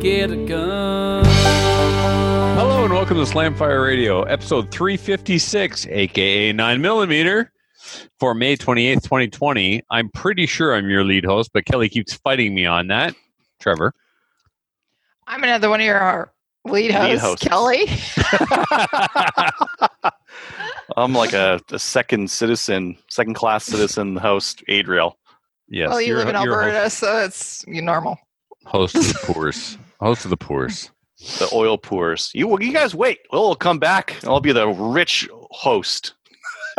Get a gun. Hello and welcome to Slamfire Radio, episode 356, aka 9mm, for May 28th, 2020. I'm pretty sure I'm your lead host, but Kelly keeps fighting me on that. Trevor. I'm another one of your lead hosts, hosts. Kelly. I'm like a, a second citizen, second class citizen host, Adriel. Yes. well, you you're- live in you're Alberta, so it's normal. Host, host of the poors. host of the poors. The oil pours. You you guys wait. Oil will come back. I'll be the rich host.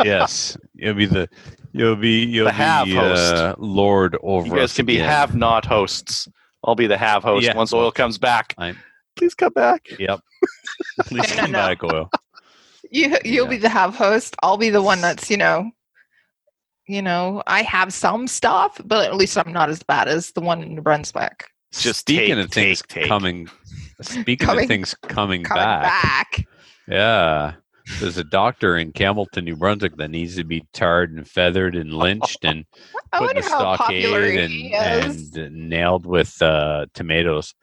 Yes. You'll be the you'll be you'll The have be host. uh, lord over You guys us can be again. have not hosts. I'll be the have host Yeah. once oil comes back. I'm- Please come back. Yep. Please No, no, come no. back, oil. You you'll Yeah. be the have host. I'll be the one that's you know, you know, I have some stuff, but at least I'm not as bad as the one in New Brunswick Just speaking take, of things take, take. coming speaking Coming- of things coming, coming back, back. yeah there's a doctor in campbellton new brunswick that needs to be tarred and feathered and lynched and I put in a stockade and, and nailed with uh, tomatoes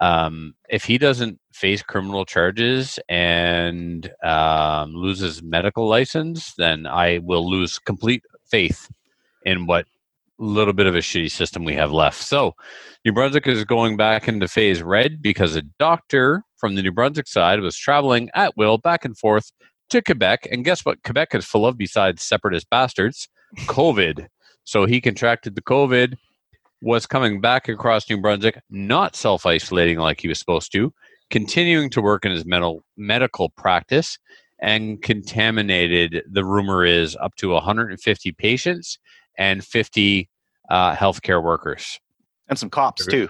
um, if he doesn't face criminal charges and um, loses medical license then i will lose complete faith in what little bit of a shitty system we have left so New Brunswick is going back into phase red because a doctor from the New Brunswick side was traveling at will back and forth to Quebec. And guess what? Quebec is full of, besides separatist bastards, COVID. So he contracted the COVID, was coming back across New Brunswick, not self isolating like he was supposed to, continuing to work in his mental, medical practice, and contaminated, the rumor is, up to 150 patients and 50 uh, healthcare workers and some cops too.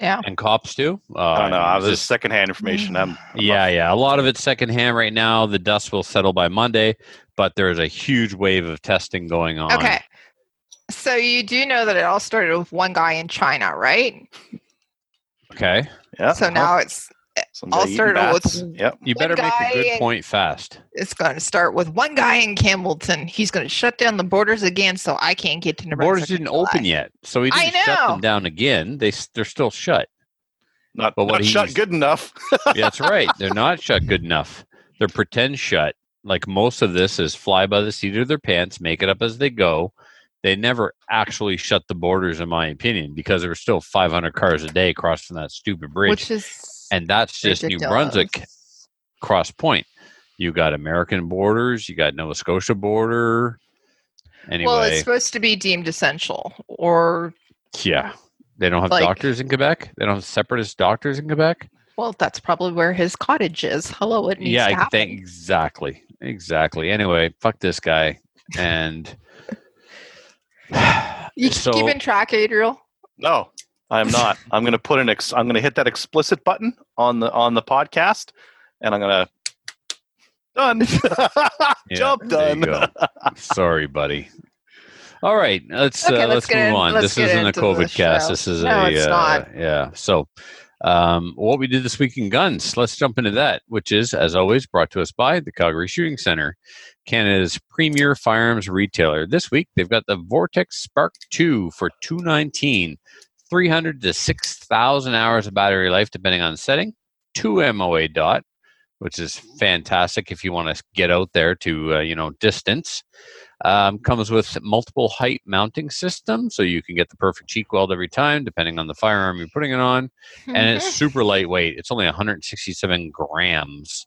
Yeah. and cops too. Uh, I don't know. I was just- just secondhand information. I'm, I'm yeah, yeah. A lot of it's secondhand right now. The dust will settle by Monday, but there's a huge wave of testing going on. Okay. So you do know that it all started with one guy in China, right? Okay. Yeah. So now it's Some all guy eating started with- Yep. You better make a guy- good point fast. it's going to start with one guy in Campbellton. He's going to shut down the borders again, so I can't get to The Nebraska. borders didn't open yet, so he didn't shut them down again. They they're still shut. Not, But what not shut good enough. Yeah, That's right. They're not shut good enough. They're pretend shut. Like most of this is fly by the seat of their pants, make it up as they go. They never actually shut the borders, in my opinion, because there were still 500 cars a day crossing that stupid bridge. which is and that's just New. Brunswick cross point. You got American borders, you got Nova Scotia border. Anyway, Well, it's supposed to be deemed essential, or yeah. They don't have like- doctors in Quebec. They don't have separatist doctors in Quebec. well, that's probably where his cottage is. Hello, it needs yeah, to happen. think exactly, exactly. Anyway, fuck this guy. And You so keeping track, Adriel? No, I am not. I'm going to put an. Ex- I'm going to hit that explicit button on the on the podcast, and I'm going to done. Yeah, Job there done. you go. sorry, buddy. All right, let's Okay, uh, let's let's, move in- on. let's This isn't a COVID cast. This is No, a it's uh, not. yeah. So, um, what we did this week in guns. Let's jump into that, which is, as always, brought to us by the Calgary Shooting Center, Canada's premier firearms retailer. This week, they've got the Vortex SPARC Two for two nineteen. 300 to 6,000 hours of battery life, depending on setting. Two MOA dot, which is fantastic if you want to get out there to, uh, you know, distance. Um, comes with multiple height mounting system, so you can get the perfect cheek weld every time, depending on the firearm you're putting it on. And it's super lightweight. It's only 167 grams.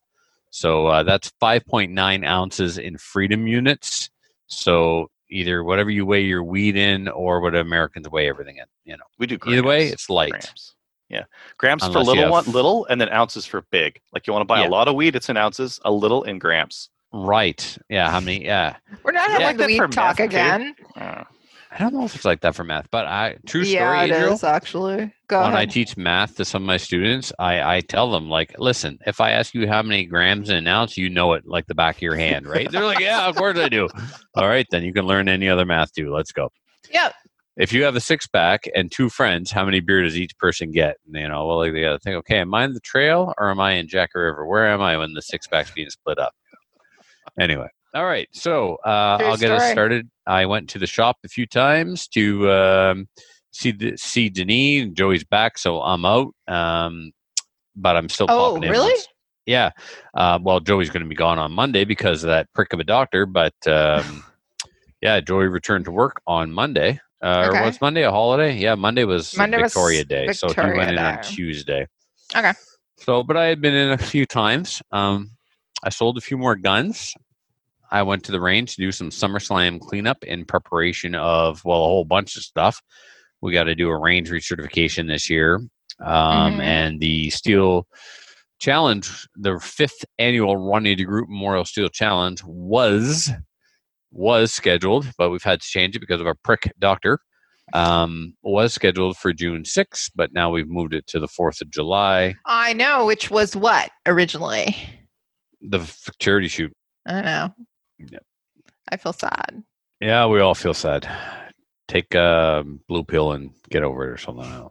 So uh, that's 5.9 ounces in freedom units. So either whatever you weigh your weed in or what Americans weigh everything in. You know, We do Grams, either way, it's light. grams. Yeah, grams Unless for little have- one, little, and then ounces for big. Like you want to buy Yeah. a lot of weed, it's in ounces. A little in grams. Right. Yeah. How many? Yeah. We're not Yeah, having the good weed talk again. Uh, I don't know if it's like that for math, but I true story. yeah, it Adriel, is actually. Go when I teach math to some of my students, I, I tell them like, listen, if I ask you how many grams in an ounce, you know it like the back of your hand, right? They're like, yeah, of course I do. All right, then you can learn any other math too. Let's go. Yep. If you have a six pack and two friends, how many beer does each person get? And, you know, well, like, they got to think, okay, am I in the trail or am I in Jack River? Where am I when the six pack's being split up? Anyway, all right. So uh, I'll get us started. I went to the shop a few times to um, see the, see Denis. Joey's back, so I'm out. Um, but I'm still. Oh, popping in really? Yeah. Uh, well, Joey's going to be gone on Monday because of that prick of a doctor. But um, yeah, Joey returned to work on Monday. Uh, Okay. Or was Monday a holiday? Yeah, Monday was Monday was Victoria Day, so he Victoria went in on Tuesday. Okay. So, but I had been in a few times. Um, I sold a few more guns. I went to the range to do some SummerSlam cleanup in preparation of well a whole bunch of stuff. We got to do a range recertification this year, um, Mhm. and the Steel Challenge, the fifth annual Ronnie DeGroot Memorial Steel Challenge was was scheduled, but we've had to change it because of our prick doctor. Um, was scheduled for June 6th, but now we've moved it to the 4th of July. I know, which was what originally? The charity shoot. I know. Yep. I feel sad. Yeah, we all feel sad. Take a blue pill and get over it or something. I.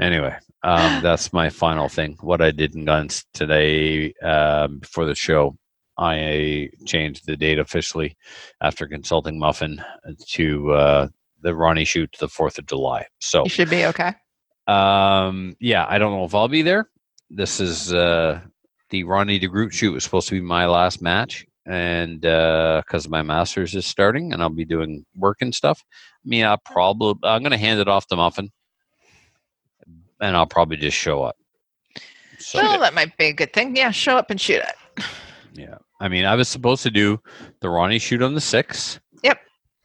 Anyway, um, that's my final thing. What I did in guns today um, before the show, I changed the date officially after consulting Muffin to uh, the Ronnie shoot to the 4th of July. So, You should be okay. um, yeah, I don't know if I'll be there. This is uh, the Ronnie DeGroot shoot was supposed to be my last match, and uh because my masters is starting, and I'll be doing work and stuff. I mean, I'll probably I'm going to hand it off to Muffin, and I'll probably just show up. So well, that might be a good thing. Yeah, show up and shoot it. yeah, I mean, I was supposed to do the Ronnie shoot on the sixth. Yep.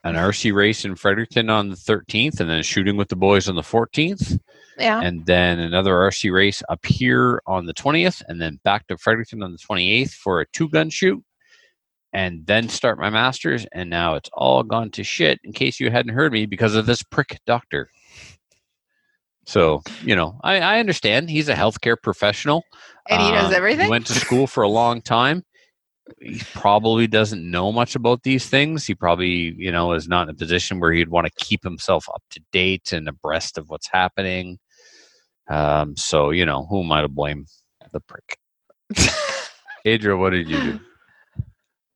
An RC race in Fredericton on the 13th, and then shooting with the boys on the 14th. Yeah. and then another RC race up here on the 20th, and then back to Fredericton on the 28th for a two gun shoot, and then start my master's. And now it's all gone to shit, in case you hadn't heard me, because of this prick doctor. So, you know, I, I understand he's a healthcare professional. And he knows Um, everything? He went to school for a long time. He probably doesn't know much about these things. He probably, you know, is not in a position where he'd want to keep himself up to date and abreast of what's happening. Um, so, you know, who am I to blame? The prick. Adria, what did you do?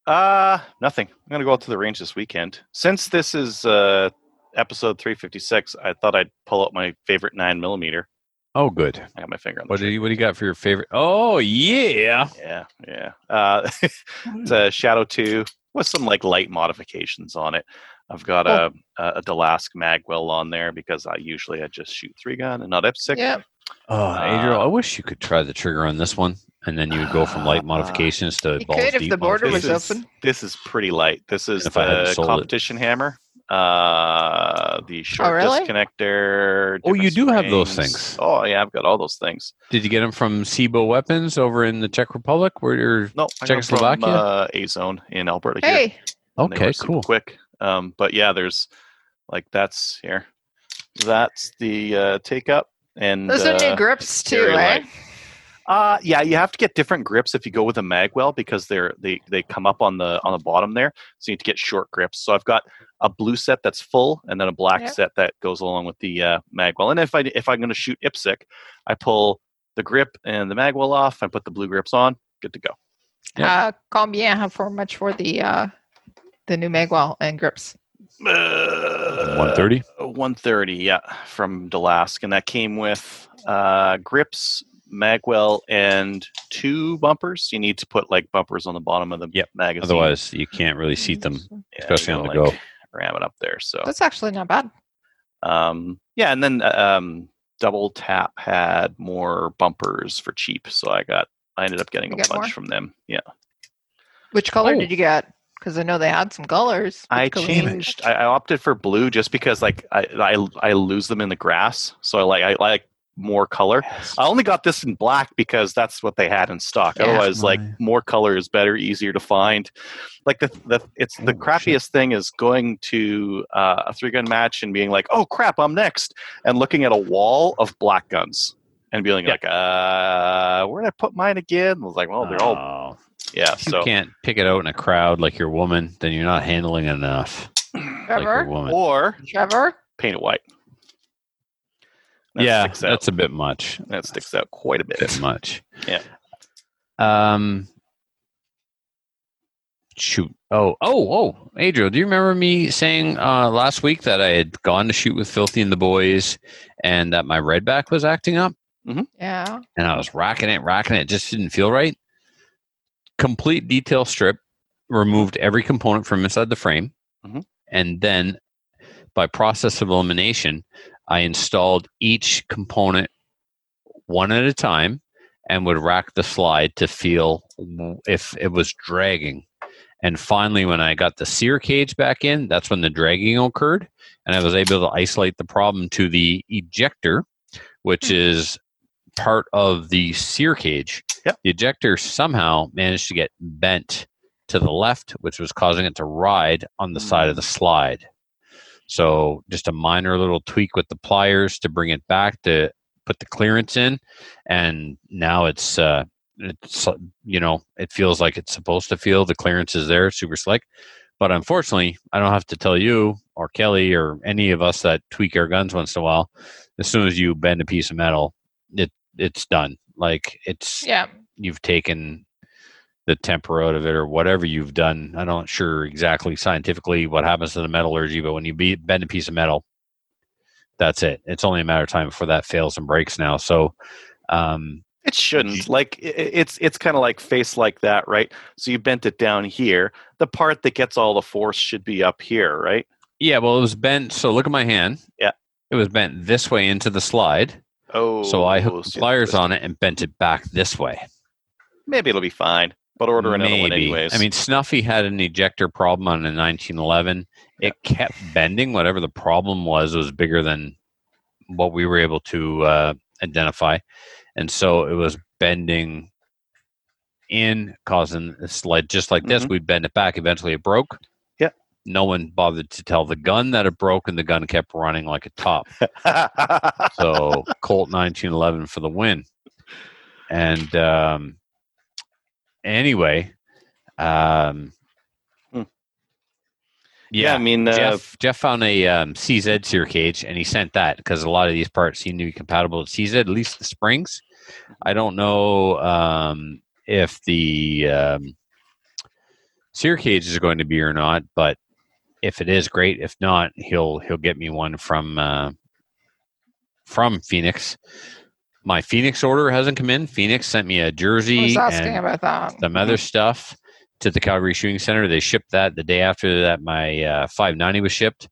Uh, nothing. I'm gonna go out to the range this weekend. Since this is uh episode 356, I thought I'd pull out my favorite nine millimeter. Oh, good. I got my finger on the What do you, what do you got for your favorite? Oh, yeah. Yeah, yeah. Uh, it's a Shadow 2 with some like light modifications on it. I've got a, a Delask Magwell on there because I usually I just shoot three gun and not IPSC. Yep. Oh, Adriel, I wish you could try the trigger on this one, and then you would go from light Uh, modifications to You balls could if the border was This is, open. this is pretty light. This is If I hadn't the sold it. competition hammer. Uh, the short really? disconnector. Oh, you different do have those things. Oh yeah, I've got all those things. Did you get them from Sibo Weapons over in the Czech Republic? Where you're No, I got 'em from uh, A Zone in Alberta. here. Hey, and they okay? Cool. quick. Um, but yeah, there's like that's here. That's the uh, take up and those are uh, new grips too, very eh? light. Uh yeah, you have to get different grips if you go with a magwell because they're they they come up on the on the bottom there. So you need to get short grips. So I've got a blue set that's full and then a black Yep. set that goes along with the uh, magwell. And if I if I'm going to shoot IPSC, I pull the grip and the magwell off. I put the blue grips on. Good to go. Yeah. Uh, combien how for much for the uh, the new Magwell and grips? Uh, One thirty. 130, yeah, from Delask, and that came with uh, grips, magwell, and two bumpers. You need to put like bumpers on the bottom of the Yep, magazine. Otherwise, you can't really seat them, Yeah, especially on the gotta, go. like, Ram it up there. So, That's actually not bad. um, yeah, and then uh, um, double tap had more bumpers for cheap, so I got. I ended up getting You a got bunch more? from them. Yeah, Which color Oh. did you get? Because I know they had some colors. I color did you changed. I, I opted for blue just because like I, I I lose them in the grass. So I like I like more color. I only got this in black because that's what they had in stock. Yeah. Otherwise, like more color is better, easier to find. Like the the it's the Oh, shit. crappiest thing is going to uh, a three gun match and being like, oh crap, I'm next, and looking at a wall of black guns and being Yeah. like, uh, where did I put mine again? I was like, well, they're all Oh, yeah. if you So can't pick it out in a crowd like your woman, then you're not handling it enough like Trevor, woman. or Trevor, paint it white. That yeah, that's a bit much. that sticks out quite a bit bit. much. Yeah. Um. Shoot. Oh, oh, oh, Adriel, do you remember me saying uh, last week that I had gone to shoot with Filthy and the boys, and that my redback was acting up, yeah, and I was racking it, racking it, it just didn't feel right. Complete detail strip, removed every component from inside the frame, Mhm. and then by process of elimination, I installed each component one at a time and would rack the slide to feel if it was dragging. And finally, when I got the sear cage back in, that's when the dragging occurred. And I was able to isolate the problem to the ejector, which is part of the sear cage. Yep. The ejector somehow managed to get bent to the left, which was causing it to ride on the side of the slide. So just a minor little tweak with the pliers to bring it back to put the clearance in, and now it's uh, it's uh, you know it feels like it's supposed to feel. The clearance is there, super slick. But unfortunately, I don't have to tell you or Kelly or any of us that tweak our guns once in a while. As soon as you bend a piece of metal, it it's done. Like it's yeah. you've taken the temper out of it or whatever you've done. I'm not sure exactly scientifically what happens to the metallurgy, but when you be, bend a piece of metal, that's it. It's only a matter of time before that fails and breaks now. So, um, It shouldn't. Like i- i- it's it's kind of like face like that, right? So you bent it down here. The part that gets all the force should be up here, right? yeah, well, it was bent. So look at my hand. Yeah. It was bent this way into the slide. Oh, so I hooked the so pliers on it and bent it back this way. Maybe it'll be fine. But order another one anyways. I mean, Snuffy had an ejector problem on a 1911. It kept bending. Whatever the problem was, was bigger than what we were able to uh, identify, and so it was bending in, causing a slide just like this. Mhm. We'd bend it back. Eventually, it broke. No one bothered to tell the gun that it broke, and the gun kept running like a top. So Colt 1911 for the win. And um, anyway, um, Hmm. yeah, yeah, I mean, uh, Jeff Jeff found a um, CZ sear cage and he sent that because a lot of these parts seem to be compatible with CZ, at least the springs. I don't know um, if the um, sear cage is going to be or not, but if it is, great. If not, he'll he'll get me one from uh, from Phoenix. My Phoenix order hasn't come in. Phoenix sent me a jersey asking and about that. some other stuff to the Calgary Shooting Center. They shipped that the day after that my uh, 590 was shipped.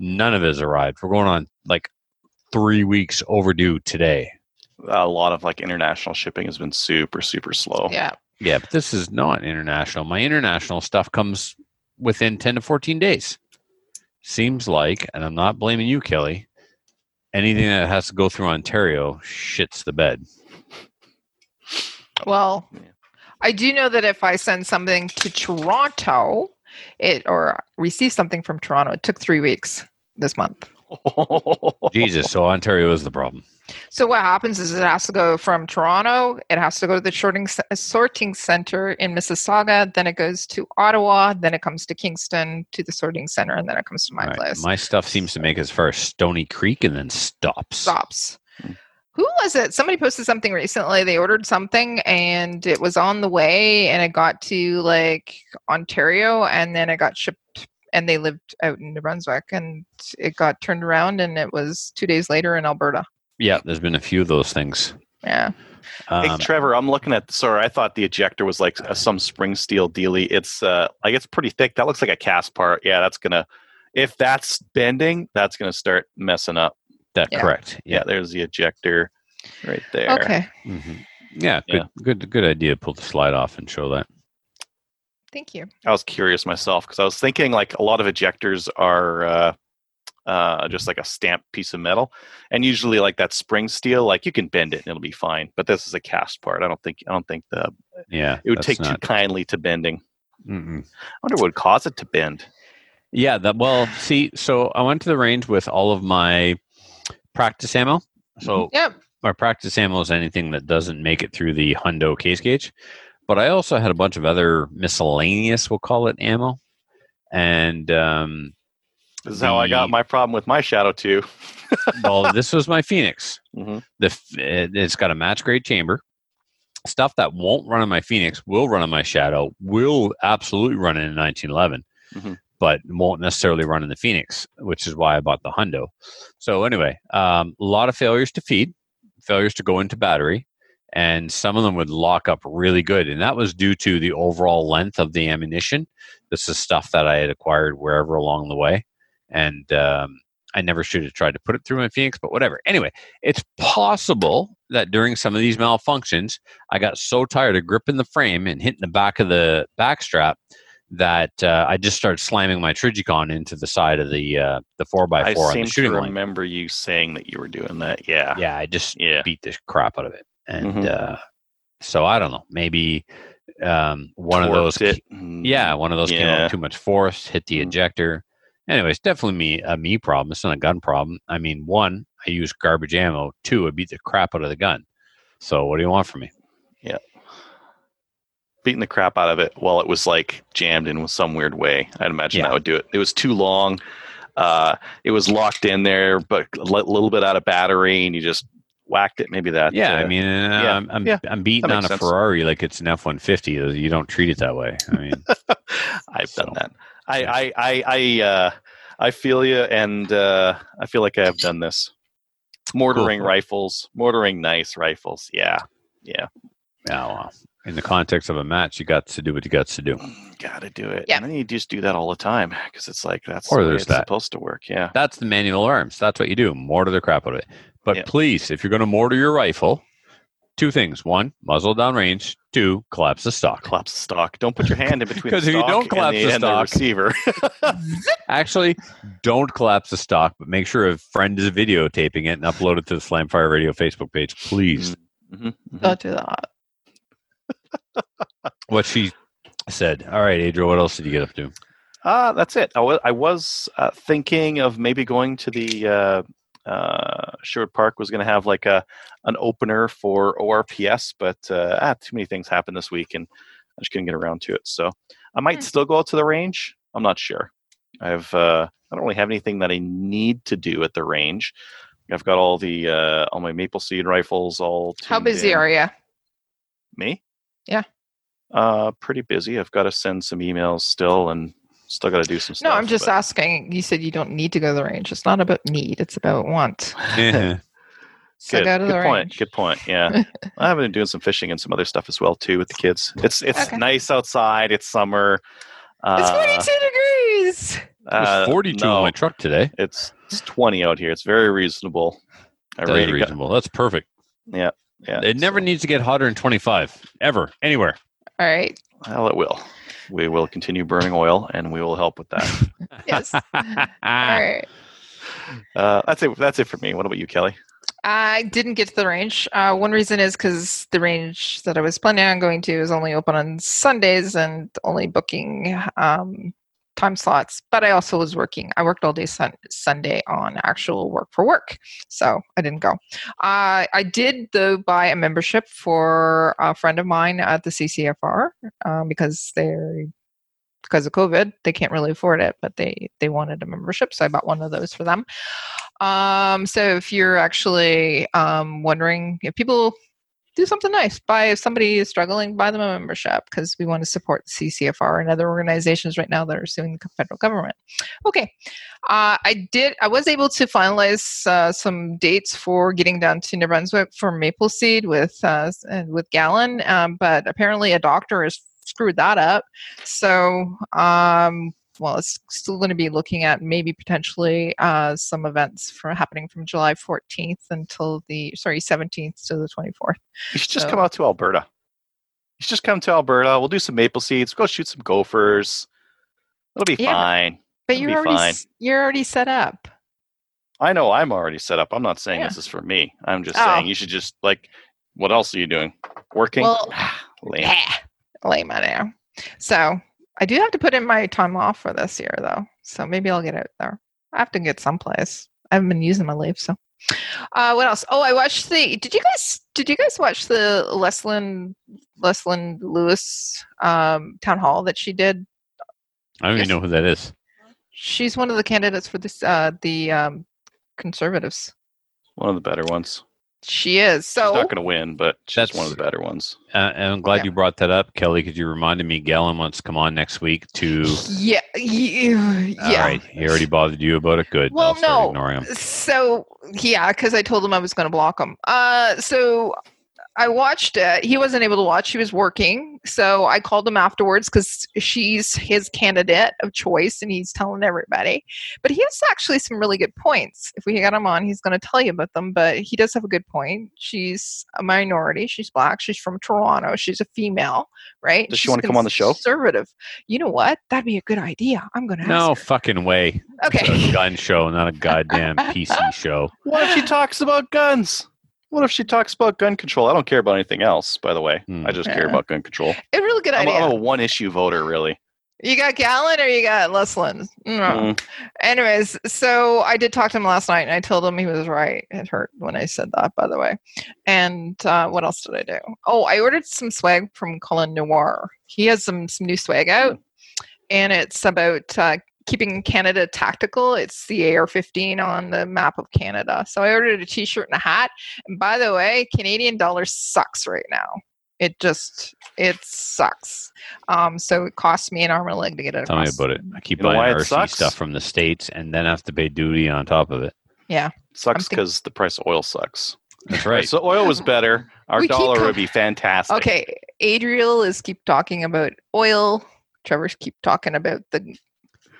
None of it has arrived. We're going on like three weeks overdue today. a lot of like international shipping has been super super slow. Yeah. Yeah, but this is not international. My international stuff comes within 10 to 14 days. Seems like, and I'm not blaming you, Kelly, anything that has to go through Ontario shits the bed. Well, I do know that if I send something to Toronto, it or receive something from Toronto, it took three weeks this month. Jesus, so Ontario is the problem. So what happens is it has to go from Toronto, it has to go to the sorting sorting center in Mississauga, then it goes to Ottawa, then it comes to Kingston to the sorting center, and then it comes to my All right, place. My stuff seems to make it as far as Stoney Creek and then stops. stops. Hmm. Who was it? Somebody posted something recently. They ordered something and it was on the way and it got to like Ontario and then it got shipped and they lived out in New Brunswick and it got turned around and it was two days later in Alberta. Yeah, there's been a few of those things. Yeah. hey, Um, Trevor, I'm looking at. Sorry, I thought the ejector was like a, some spring steel dealy. It's uh, like it's pretty thick. That looks like a cast part. Yeah, that's gonna. If that's bending, that's gonna start messing up. that Yeah. correct. Yeah, there's the ejector right there. Okay. hmm Yeah, Yeah. good, good, good idea. Pull the slide off and show that. Thank you. I was curious myself because I was thinking like a lot of ejectors are uh, uh, just like a stamped piece of metal. And usually, like that spring steel, like you can bend it and it'll be fine. But this is a cast part. I don't think I don't think the Yeah, it would that's take too kindly to bending. Mm-mm. I wonder what would cause it to bend. Yeah, that well, see, so I went to the range with all of my practice ammo. So Yep. my practice ammo is anything that doesn't make it through the hundo case gauge. But I also had a bunch of other miscellaneous, we'll call it ammo. And um, This is how I got my problem with my Shadow 2. well, this was my Phoenix. Mhm. The it- it's got a match grade chamber. Stuff that won't run on my Phoenix will run on my Shadow. Will absolutely run in a 1911, Mhm. but won't necessarily run in the Phoenix, which is why I bought the Hundo. So anyway, um, a lot of failures to feed, failures to go into battery, and some of them would lock up really good, and that was due to the overall length of the ammunition. This is stuff that I had acquired wherever along the way, and um, I never should have tried to put it through my Phoenix, but whatever. Anyway, it's possible that during some of these malfunctions, I got so tired of gripping the frame and hitting the back of the back strap that uh, I just started slamming my Trijicon into the side of the uh, the four I x four on seem the to shooting range. remember you saying that you were doing that. Yeah. Yeah, I just Yeah. beat the crap out of it, and Mhm. uh, so I don't know. Maybe um, one of those. It. Yeah, one of those came out too much force, hit the Mm. ejector. Anyways, definitely me a me problem. It's not a gun problem. I mean, one, I use garbage ammo. Two, I beat the crap out of the gun. So what do you want from me? Yeah, beating the crap out of it while it was like jammed in some weird way. I'd imagine Yeah. that would do it. It was too long. Uh, it was locked in there, but a little bit out of battery, and you just whacked it. Maybe that. Yeah, uh, I mean, uh, yeah, I'm I'm, yeah, I'm beating on a sense. Ferrari like it's an F one fifty. You don't treat it that way. I mean, I've So, done that. I. I I I, uh, I feel you, and uh, I feel like I have done this. Mortaring Cool. rifles, mortaring nice rifles. Yeah, yeah. yeah, well, in the context of a match, you got to do what you got to do. Got to do it. Yeah. And then you just do that all the time because it's like that's Or the way there's it's that. supposed to work. Yeah. That's the manual arms. That's what you do. Mortar the crap out of it. But Yeah. please, if you're going to mortar your rifle, two things: one, muzzle down range; two, collapse the stock. Collapse the stock. Don't put your hand in between. 'Cause the if you stock don't and collapse the, the and the stock- receiver. Actually, don't collapse the stock, but make sure a friend is videotaping it and upload it to the Slamfire Radio Facebook page, please. Mhm, mhm. Don't do that. What she said. All right, Adriel, what else did you get up to? Uh, that's it. I was, was uh, thinking of maybe going to the uh, uh, Sherwood Park was going to have like a an opener for ORPS, but uh, ah, too many things happened this week, and I just couldn't get around to it. So I might Hmm. still go out to the range. I'm not sure. I've uh, I don't really have anything that I need to do at the range. I've got all the uh, all my maple seed rifles all. How busy in. are you? Me? Yeah. Uh, pretty busy. I've got to send some emails still, and still got to do some stuff. No, I'm just but- asking. You said you don't need to go to the range. It's not about need. It's about want. So good, go to good the point. range. Good point. Yeah, I've been doing some fishing and some other stuff as well too with the kids. It's it's Okay. nice outside. It's summer. It's Uh, 42 degrees. It was uh, 42 no, in my truck today. It's it's 20 out here. It's very reasonable. I That is really got- reasonable. That's perfect. yeah. It never so- needs to get hotter than 25, ever, anywhere. All right. Well, it will. We will continue burning oil, and we will help with that. Yes. All Ah. uh, that's it. That's it for me. What about you, Kelly? I didn't get to the range. Uh, one reason is because the range that I was planning on going to is only open on Sundays and only booking um, time slots. But I also was working. I worked all day sun- Sunday on actual work for work, so I didn't go. Uh, I did though buy a membership for a friend of mine at the CCFR um, because they're because of COVID, they can't really afford it, but they they wanted a membership, so I bought one of those for them. Um, so if you're actually um, wondering if people do something nice, buy if somebody is struggling, buy them a membership because we want to support the CCFR and other organizations right now that are suing the federal government. Okay, uh, I did. I was able to finalize uh, some dates for getting down to New Brunswick for Maple Seed with uh, and with Galen, um, but apparently a doctor has screwed that up. So um, well, it's still going to be looking at maybe potentially uh, some events for happening from July 14th until the sorry 17th to the 24th. You should just So- come out to Alberta. You should just come to Alberta. We'll do some maple seeds. Go shoot some gophers. It'll be Yeah, fine. But It'll you're be already fine. you're already set up. I know I'm already set up. I'm not saying Yeah. this is for me. I'm just Oh. saying you should just like. What else are you doing? Working? Well, Lame. yeah, lame I know. So I do have to put in my time off for this year, though. So maybe I'll get out there. I have to get someplace. I haven't been using my leave, so. Uh, what else? Oh, I watched the. Did you guys? Did you guys watch the Leslyn Leslyn Lewis um, town hall that she did? I don't Yes. even know who that is. She's one of the candidates for this uh, the um, conservatives. One of the better ones. She is. She's So not going to win, but she's That's- one of the better ones. Uh, and I'm glad Yeah. you brought that up, Kelly, because you reminded me Galen wants to come on next week to. yeah, yeah. All right, he already bothered you about it. Good. Well, I'll start no. ignoring him. So yeah, because I told him I was going to block him. Uh, so I watched it. He wasn't able to watch. He was working. So I called him afterwards because she's his candidate of choice, and he's telling everybody. But he has actually some really good points. If we get him on, he's going to tell you about them. But he does have a good point. She's a minority. She's black. She's from Toronto. She's a female, right? Does she She's wanna come on the show? Conservative. You know what? That'd be a good idea. I'm going to No ask. fucking way. her. It's Okay. a gun show, not a goddamn PC show. What if she talks about guns? What if she talks about gun control? I don't care about anything else, by the way. Hmm. I just care about gun control. A really good I'm, idea. I'm a one issue voter, really. You got Galen or you got Leslyn? No. Mm. Anyways, so I did talk to him last night and I told him he was right. It hurt when I said that, by the way. And uh, what else did I do? Oh, I ordered some swag from Colion Noir. He has some, some new swag out and it's about uh, keeping Canada tactical. It's the AR 15 on the map of Canada. So I ordered a t shirt and a hat. And by the way, Canadian dollar sucks right now. It just, it sucks. Um, so it cost me an arm and a leg to get it Tell me about it. I keep You buying RC sucks? stuff from the states and then have to pay duty on top of it. Yeah. Sucks think- because the price of oil sucks. That's right. So oil was better. Our We dollar com- would be fantastic. Okay, Adriel is keep talking about oil. Trevor's keep talking about the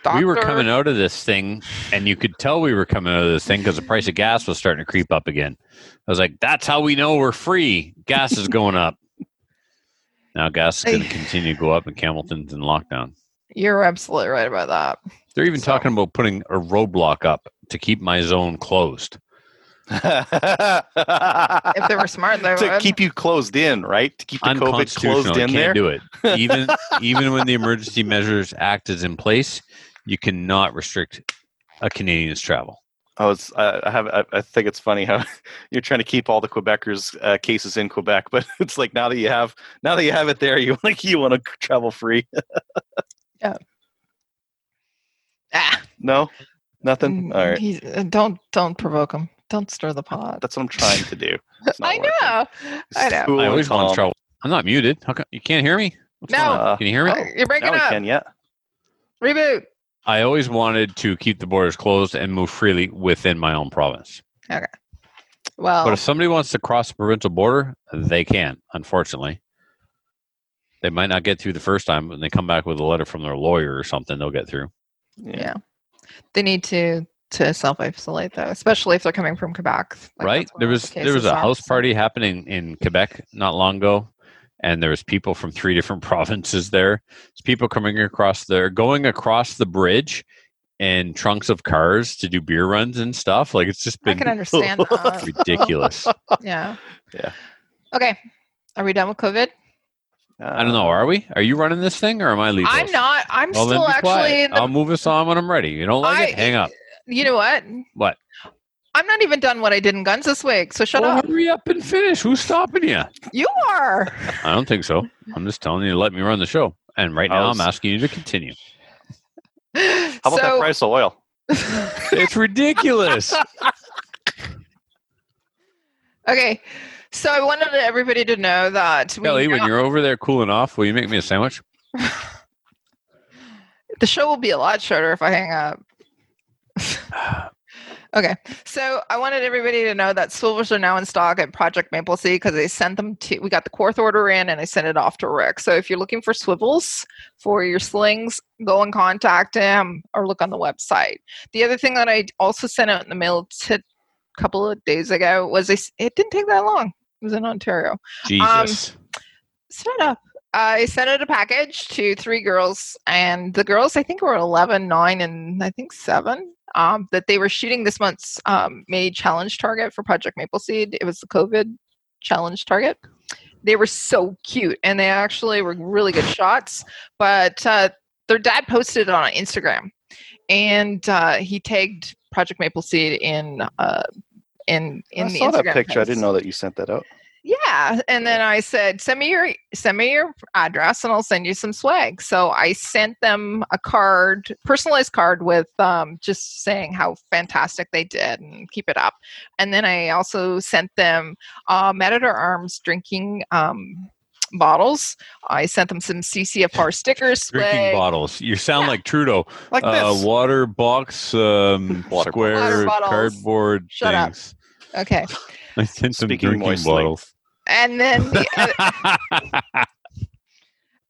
doctor. We were coming out of this thing, and you could tell we were coming out of this thing because the price of gas was starting to creep up again. I was like, "That's how we know we're free. Gas is going up." Now gas is going to continue to go up, and Hamilton's in lockdown. You're absolutely right about that. They're even So- talking about putting a roadblock up to keep my zone closed. If they were smart, they to would. keep you closed in, right? To keep the COVID closed in can't there. do it. Even even when the Emergency Measures Act is in place, you cannot restrict a Canadian's travel. I was, I I have, I, I think it's funny how you're trying to keep all the Quebecers uh, cases in Quebec, but it's like now that you have, now that you have it there, you like you want to travel free. Yeah. Ah, No, nothing. mm, All right, he's- uh, don't don't provoke him. Don't stir the pot. that's what I'm trying to do. It's not I know. I know. Cool I and always want calm. trouble. I'm not muted. How come you can't hear me? What's No. going? Can you hear me? Oh, you're breaking Now we up. can, yeah. Reboot. I always wanted to keep the borders closed and move freely within my own province. Okay. Well, But if somebody wants to cross the provincial border, they can, unfortunately. They might not get through the first time, but they come back with a letter from their lawyer or something, they'll get through. yeah, they need to to self isolate though, especially if they're coming from Quebec. Like, right? There was the there was a house party happening in Quebec not long ago, and there was people from three different provinces there. There's people coming across there, going across the bridge in trunks of cars to do beer runs and stuff. Like it's just been I can understand that. ridiculous. Yeah. Yeah. Okay. Are we done with COVID? I don't know. Are we? Are you running this thing, or am I leaving? I'm not. I'm Well, still actually the. I'll move us on when I'm ready. You don't like I- it? Hang up. you know what? What? I'm not even done what I did in guns this week. So shut well, up. hurry up and finish. Who's stopping you? You are. I don't think so. I'm just telling you to let me run the show. And right now, I'm asking you to continue. How about that price of oil? It's ridiculous. okay. So I wanted everybody to know that we Kelly, when you're over there cooling off, will you make me a sandwich? the show will be a lot shorter if I hang up. okay. So I wanted everybody to know that swivels are now in stock at Project Maple Seed because they sent them to, we got the fourth order in and I sent it off to Rick. So if you're looking for swivels for your slings, go and contact him or look on the website. The other thing that I also sent out in the mail t- a couple of days ago was s- it didn't take that long. It was in Ontario. Um, Jesus. Shut up. I sent out a package to three girls, and the girls, I think, were 11, 9, and I think 7. Um, that they were shooting this month's um, May challenge target for Project Maple Seed. It was the COVID challenge target. They were so cute, and they actually were really good shots. But uh, their dad posted it on Instagram, and uh, he tagged Project Maple Seed in uh, in in I the saw Instagram that picture. I didn't know that you sent that out. Yeah, and then I said, "Send me your send me your address, and I'll send you some swag." So I sent them a card, personalized card with um, just saying how fantastic they did and keep it up. And then I also sent them uh, Men Arms drinking um, bottles. I sent them some CCFR stickers. Drinking swag. bottles. You sound Yeah. like Trudeau. Like Uh, this. water box, um, Water square Water bottles. cardboard Shut up. Things. Okay, I sent some Speaking drinking moistly. bottles. and then the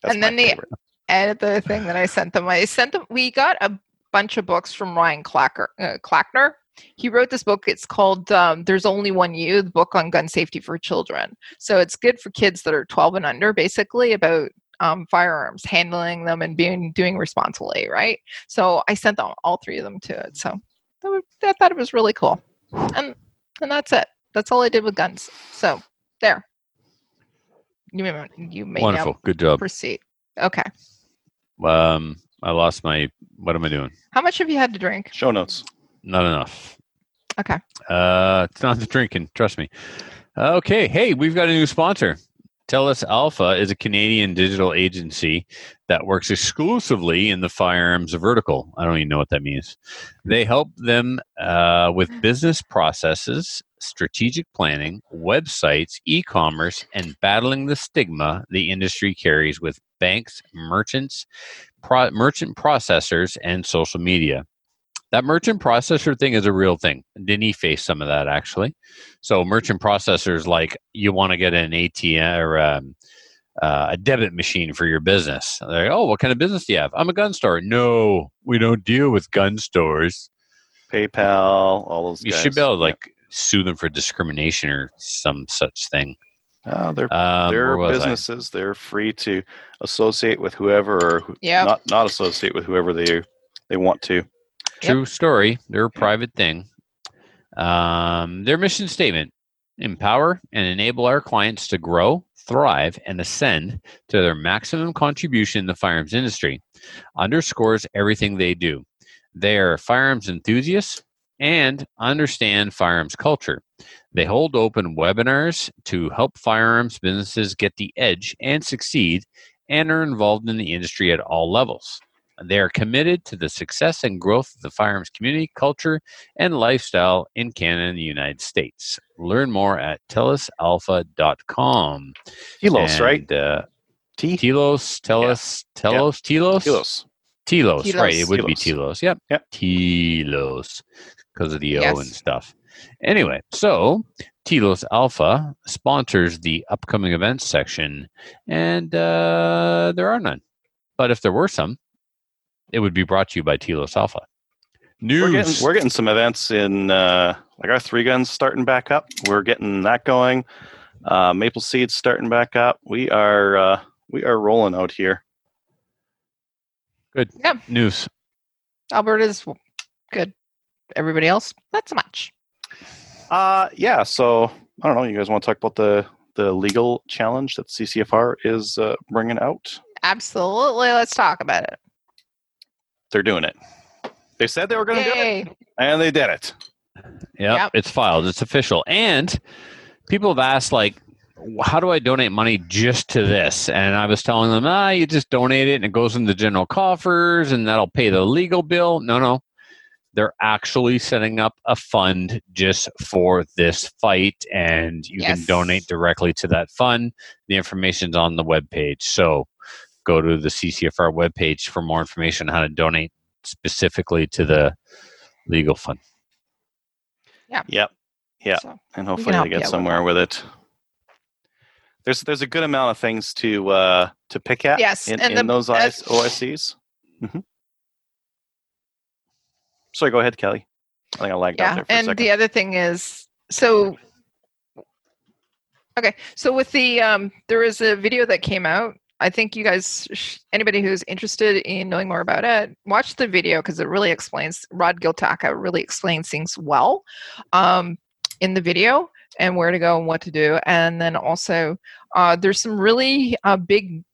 That's and my then the- favorite. other thing that I sent them, I sent them. We got a bunch of books from Ryan Clacker, uh, Clackner. He wrote this book. It's called um, "There's Only One You," the book on gun safety for children. So it's good for kids that are 12 and under, basically about um, firearms, handling them, and being doing responsibly. Right. So I sent them all three of them to it. So that was- I thought it was really cool, and and that's it. That's all I did with guns. So there. You may you may now Wonderful. Good job. proceed. Okay. Um, I lost my. What am I doing? How much have you had to drink? Show notes. Not enough. Okay. Uh, it's not the drinking. Trust me. Okay. Hey, we've got a new sponsor. Telos Alpha is a Canadian digital agency that works exclusively in the firearms vertical. I don't even know what that means. They help them uh, with business processes, strategic planning, websites, e commerce, and battling the stigma the industry carries with banks, merchants, pro- merchant processors, and social media. That merchant processor thing is a real thing. Denis faced some of that actually. So merchant processors like you want to get an ATM or um, uh, a debit machine for your business. They're like, oh, what kind of business do you have? I'm a gun store. No, we don't deal with gun stores. PayPal, all those. You guys. should be able to Yeah. like sue them for discrimination or some such thing. Oh, they're Um, they're where was I? businesses. They're free to associate with whoever or who, Yep. not not associate with whoever they they want to. True story. They're a private thing. Um, their mission statement empower and enable our clients to grow, thrive, and ascend to their maximum contribution in the firearms industry underscores everything they do. They are firearms enthusiasts and understand firearms culture. They hold open webinars to help firearms businesses get the edge and succeed and are involved in the industry at all levels. They are committed to the success and growth of the firearms community, culture, and lifestyle in Canada and the United States. Learn more at telosalpha.com. Telos, right? Uh, T. Telos, Telos, Telos, Telos? Telos. Telos, right. It Telos. would be Telos. Telos. Yep. Yep. Telos because of the O and stuff. Anyway, so Telos Alpha sponsors the upcoming events section, and uh, there are none. But if there were some, it would be brought to you by Telos Alpha. News. We're getting we're getting some events in uh, like our three guns starting back up. We're getting that going. Uh, Maple Seeds starting back up. We are uh, we are rolling out here. Good. Yep. News. Alberta's good. Everybody else, not so much. Uh, yeah. So I don't know. You guys want to talk about the the legal challenge that CCFR is uh, bringing out? Absolutely. Let's talk about it. They're doing it. They said they were going to do it, and they did it. Yep, Yep. it's filed. It's official. And people have asked, like, how do I donate money just to this? And I was telling them, ah, you just donate it and it goes into general coffers and that'll pay the legal bill. No, no. They're actually setting up a fund just for this fight, and you can donate directly to that fund. The information's on the webpage. So go to the CCFR webpage for more information on how to donate specifically to the legal fund. Yeah. Yep. Yeah. So, and hopefully they get somewhere that. with it. There's there's a good amount of things to uh, to pick at Yes, in, and in the- those uh, IS, OSCs. hmm Sorry, go ahead, Kelly. I think I lagged out yeah. there for a And second. the other thing is, so okay, so with the um, there was a video that came out I think you guys, anybody who's interested in knowing more about it, watch the video because it really explains. Rod Giltaka really explains things well um, in the video and where to go and what to do. And then also, uh, there's some really uh, big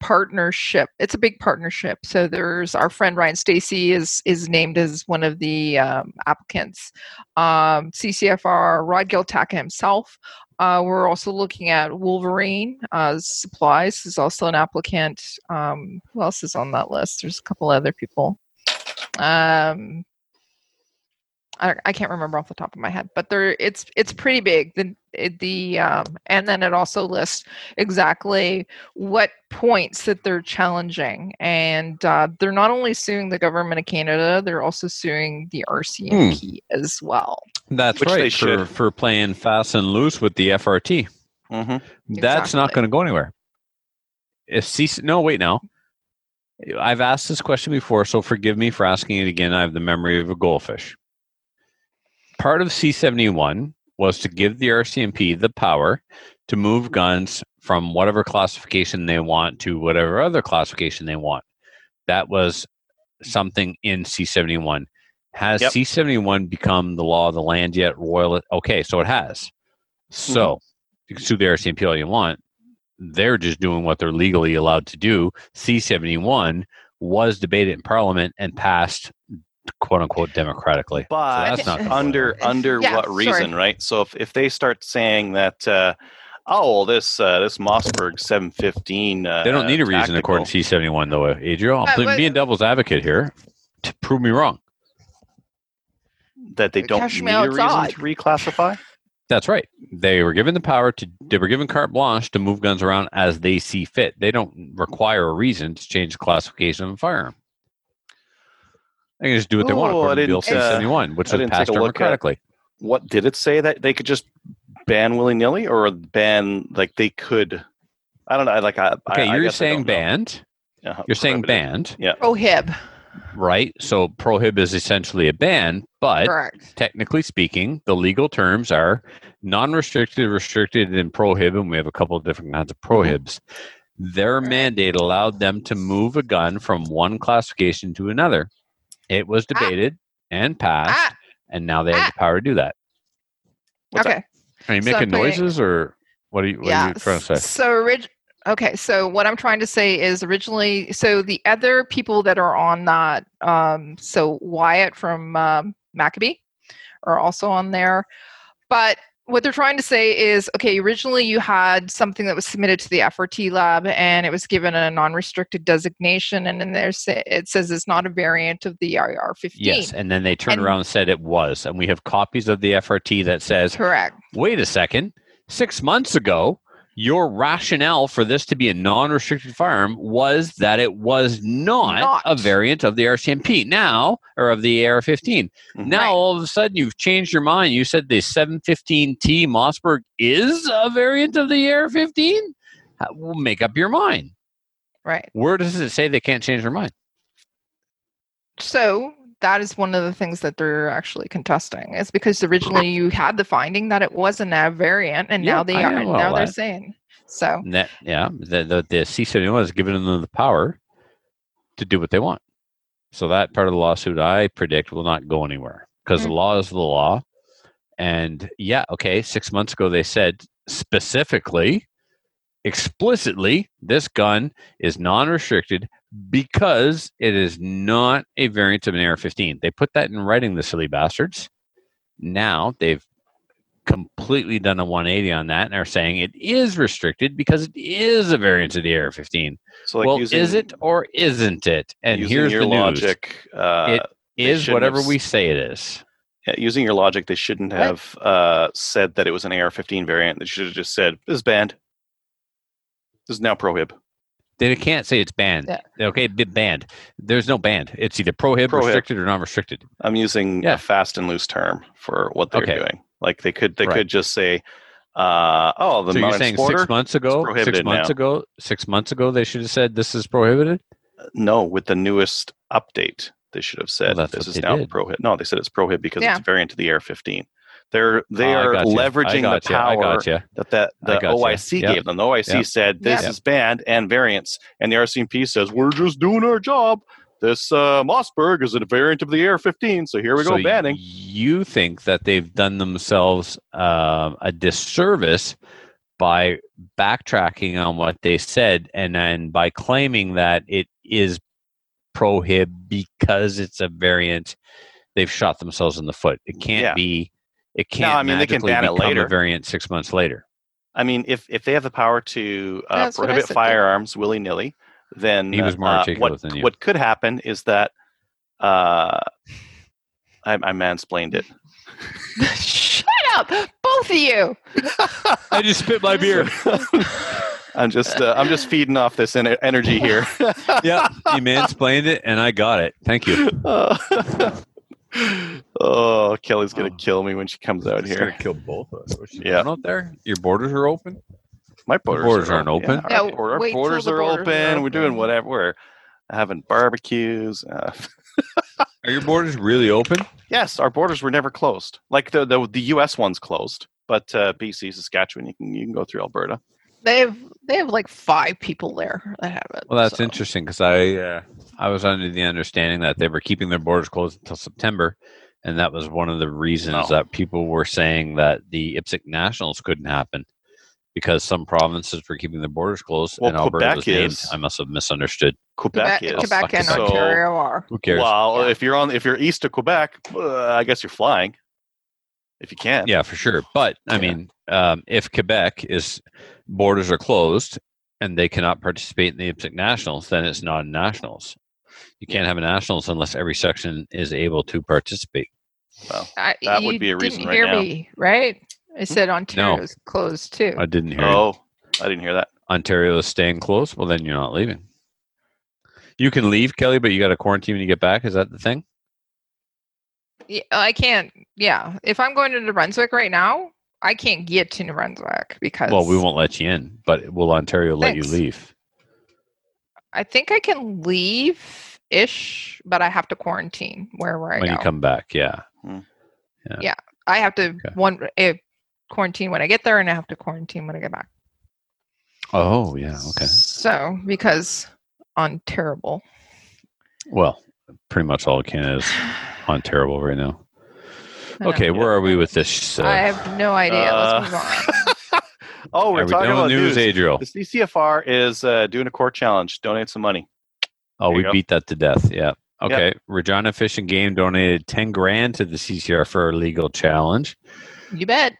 partnership. It's a big partnership. So there's our friend Ryan Steacy is is named as one of the um, applicants. Um, CCFR Rod Giltaka himself. Uh, we're also looking at Wolverine uh, Supplies is also an applicant. Um, who else is on that list? There's a couple other people. Um, I, I can't remember off the top of my head, but there it's it's pretty big. The the um, and then it also lists exactly what points that they're challenging, and uh, they're not only suing the government of Canada, they're also suing the RCMP as well. That's Which right. For, for playing fast and loose with the FRT. hmm That's not going to go anywhere. If C no, wait now. I've asked this question before, so forgive me for asking it again. I have the memory of a goldfish. Part of C seventy one was to give the RCMP the power to move guns from whatever classification they want to whatever other classification they want. That was something in C seventy one. Has Yep. C seventy one become the law of the land yet? Royal? Okay, so it has. So mm-hmm. you can sue the RCMP all you want. They're just doing what they're legally allowed to do. C seventy one was debated in Parliament and passed, quote unquote, democratically. But that's not under fly. under Yeah, what sorry. reason, right? So if, if they start saying that, uh, oh, well, this uh, this Mossberg seven fifteen, uh, They don't need a reason according to C seventy one, though, Adriel. I'm Uh, but- being devil's advocate here to prove me wrong. that they don't need me a reason outside. to reclassify. That's right. They were given the power to. They were given carte blanche to move guns around as they see fit. They don't require a reason to change the classification of a firearm. They can just do what they want Oh, I according to Bill C didn't, uh, seventy one, which I was passed a look democratically. What did it say that they could just ban willy nilly or ban like they could? I don't know. Like I, I- Okay, I you're guess saying don't banned. Uh-huh, You're saying banned. Yeah. Prohib, right? So prohib is essentially a ban, but correct. technically speaking, the legal terms are non-restricted, restricted, and prohib, and we have a couple of different kinds of prohibs. Their mandate allowed them to move a gun from one classification to another. It was debated and passed, Ah, and now they have Ah. the power to do that. What's okay. Are you making putting- noises, or what are you, what are you trying to say? So orig- okay, so what I'm trying to say is originally so the other people that are on that um so Wyatt from um, Maccabee are also on there. But what they're trying to say is okay, originally you had something that was submitted to the FRT lab and it was given a non-restricted designation and then there's it says it's not a variant of the AR15. Yes, and then they turned And- around and said it was, and we have copies of the FRT that says Correct. wait a second, six months ago, your rationale for this to be a non restricted firearm was that it was not, Not. a variant of the RCMP now, or of the AR 15. Mhm. Now, Right. all of a sudden, you've changed your mind. You said the 715T Mossberg is a variant of the AR 15? Well, make up your mind. Right. Where does it say they can't change their mind? So that is one of the things that they're actually contesting. Is because originally you had the finding that it was a nav variant, and Yeah, now they I are. know And all now they're that. saying so. That, yeah, the, the, the C71 has given them the power to do what they want. So that part of the lawsuit, I predict, will not go anywhere because the Mm. law is the law. And yeah, okay, six months ago they said specifically, explicitly, this gun is non restricted because it is not a variant of an AR 15. They put that in writing, the silly bastards. Now they've completely done a 180 on that and are saying it is restricted because it is a variant of the AR 15. So like well, using, is it or isn't it? And here's your the logic. Uh, It is whatever have we say it is. yeah, using your logic, they shouldn't What? have uh, said that it was an AR-15 variant. They should have just said this is banned. This is now prohib. They can't say it's banned. Yeah. Okay, b- banned. There's no banned. It's either prohib, Prohib. restricted, or non-restricted. I'm using Yeah. a fast and loose term for what they're Okay. doing. Like they could they Right. could just say, uh, "Oh, the so you're saying six months ago, six months now. ago, six months ago, they should have said this is prohibited. No, with the newest update, they should have said that's this is now did. prohib. No, they said it's prohib because Yeah. it's a variant of the AR-15. They're they Oh, are. Leveraging the power that that the. OIC Yep. gave them. The OIC Yep. said this Yep. is banned and variants, and the RCMP says we're just doing our job. This uh, Mossberg is a variant of the AR-15, so here we go banning. You think that they've done themselves uh, a disservice by backtracking on what they said, and then by claiming that it is prohib because it's a variant, they've shot themselves in the foot. It can't Yeah. be. It can't. I mean, they can magically ban it later. A variant six months later. I mean, if if they have the power to uh, That's what I prohibit firearms willy nilly, then He was more uh, what than you. what could happen is that uh, I, I mansplained it. Shut up, both of you. I just spit my beer. I'm just uh, I'm just feeding off this en- energy here. yeah, you mansplained it, and I got it. Thank you. Oh, Kelly's gonna Oh. kill me when she comes out It's here. gonna kill both of us. What's she Yeah. out there? Your borders are open. My borders, borders are aren't open. Yeah, our, Yeah, our wait borders are borders are open. We're doing whatever. We're having barbecues. Uh, Are your borders really open? yes, our borders were never closed. Like the the, the U.S. one's closed, but uh, BC, Saskatchewan, you can you can go through Alberta. They have they have like five people there that have it. Well, that's so. interesting because I uh, I was under the understanding that they were keeping their borders closed until September, and that was one of the reasons No. that people were saying that the IPSC nationals couldn't happen because some provinces were keeping their borders closed Well, and Alberta Quebec was named. is. I must have misunderstood. Quebec, Quebec, is. Quebec and So- Ontario are. Who cares? Well, Yeah. if you're on if you're east of Quebec, uh, I guess you're flying. If you can. Yeah, for sure. But I Yeah. mean, um, if Quebec is borders are closed and they cannot participate in the IPSC nationals, then it's not a nationals. You can't have a nationals unless every section is able to participate. I, That would be a reason didn't right hear now. me, right? I hmm? said Ontario's closed too. I didn't hear. you. Oh, I didn't hear that. Ontario is staying closed. Well, then you're not leaving. You can leave, Kelly, but you got to quarantine when you get back. Is that the thing? Yeah, oh, I can't. Yeah, if I'm going to New Brunswick right now, I can't get to New Brunswick because Well, we won't let you in, but will Ontario let you leave? I think I can leave ish, but I have to quarantine wherever I when go. you come back? Yeah. Yeah, I have to Okay. one uh, quarantine when I get there, and I have to quarantine when I get back. Oh, yeah. Okay. So because on terrible. Well, pretty much all of Canada is on terrible right now. Okay, where are we with this? Uh, I have no idea. Uh, Let's move on. oh, we're are talking done about news, news. Adriel? The CCFR is uh, doing a core challenge. Donate some money. Oh, we go. beat that to death. Yeah. Okay. Regina Fish and Game donated 10 grand to the CCR for a legal challenge. You bet.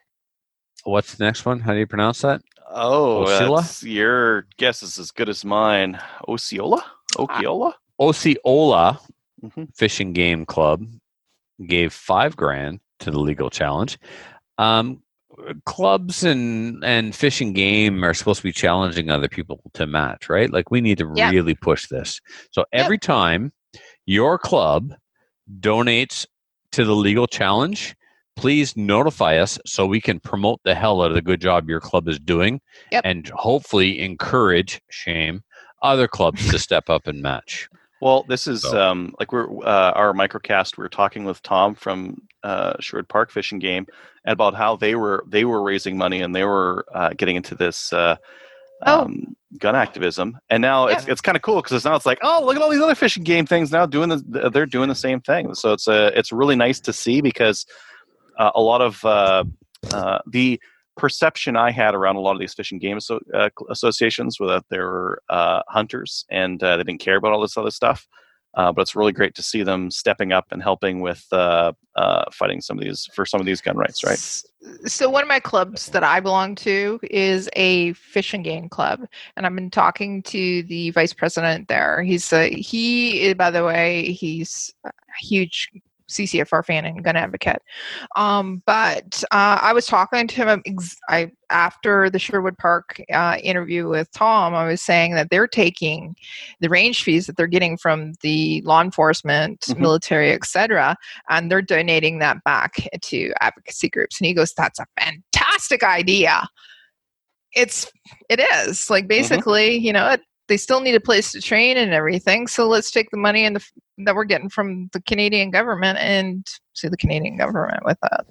What's the next one? How do you pronounce that? Oh, Osceola? that's- your guess is as good as mine. Osceola? Okiola? Osceola Mhm. Fish and Game Club gave five grand to the legal challenge. Um, clubs and and fish and game are supposed to be challenging other people to match, right? Like we need to Yeah. really push this. So every time your club donates to the legal challenge, please notify us so we can promote the hell out of the good job your club is doing Yep. and hopefully encourage shame other clubs to step up and match. Well, this is So- um, like we're uh, our microcast. We are talking with Tom from uh, Sherwood Park Fish and Game about how they were they were raising money and they were uh, getting into this uh, Oh. um, gun activism. And now it's it's kind of cool because now it's like, oh, look at all these other fishing game things now doing the they're doing the same thing. So it's a it's really nice to see because uh, a lot of uh, uh, the perception I had around a lot of these fishing game uh, associations was that they were uh, hunters and uh, they didn't care about all this other stuff. Uh, but it's really great to see them stepping up and helping with uh, uh, fighting some of these for some of these gun rights, right? So one of my clubs that I belong to is a fishing game club, and I've been talking to the vice president there. He's a, he, by the way, he's a huge CCFR fan and gun advocate. Um, but uh, I was talking to him ex- I, after the Sherwood Park uh, interview with Tom. I was saying that they're taking the range fees that they're getting from the law enforcement, Mhm. military, etc and they're donating that back to advocacy groups and he goes that's a fantastic idea it's it is like basically you know it, they still need a place to train and everything so let's take the money and the, that we're getting from the canadian government and see the canadian government with that